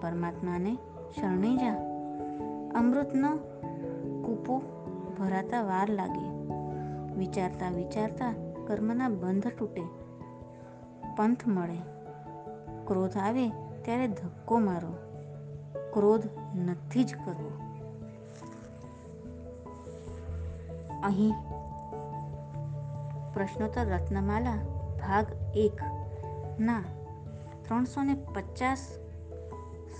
પરમાત્માને શરણે જા. અમૃતનો કૂપો ભરાતા વાર લાગે. વિચારતા વિચારતા કર્મના બંધ તૂટે. પંથ મળે. ક્રોધ આવે ત્યારે ધક્કો મારો. ક્રોધ નથી જ કરવો. અહીં. પ્રશ્નોત્તર રત્નમાલા, ભાગ એક. ના ત્રણસો ને પચાસ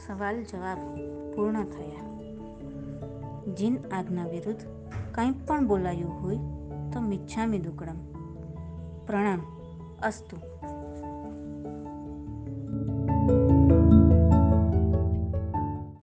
સવાલ જવાબ પૂર્ણ થયા. જીન આજ્ઞા વિરુદ્ધ કંઈ પણ બોલાયું હોય તો મિચ્છામી દુકડમ. પ્રણામ, અસ્તુ.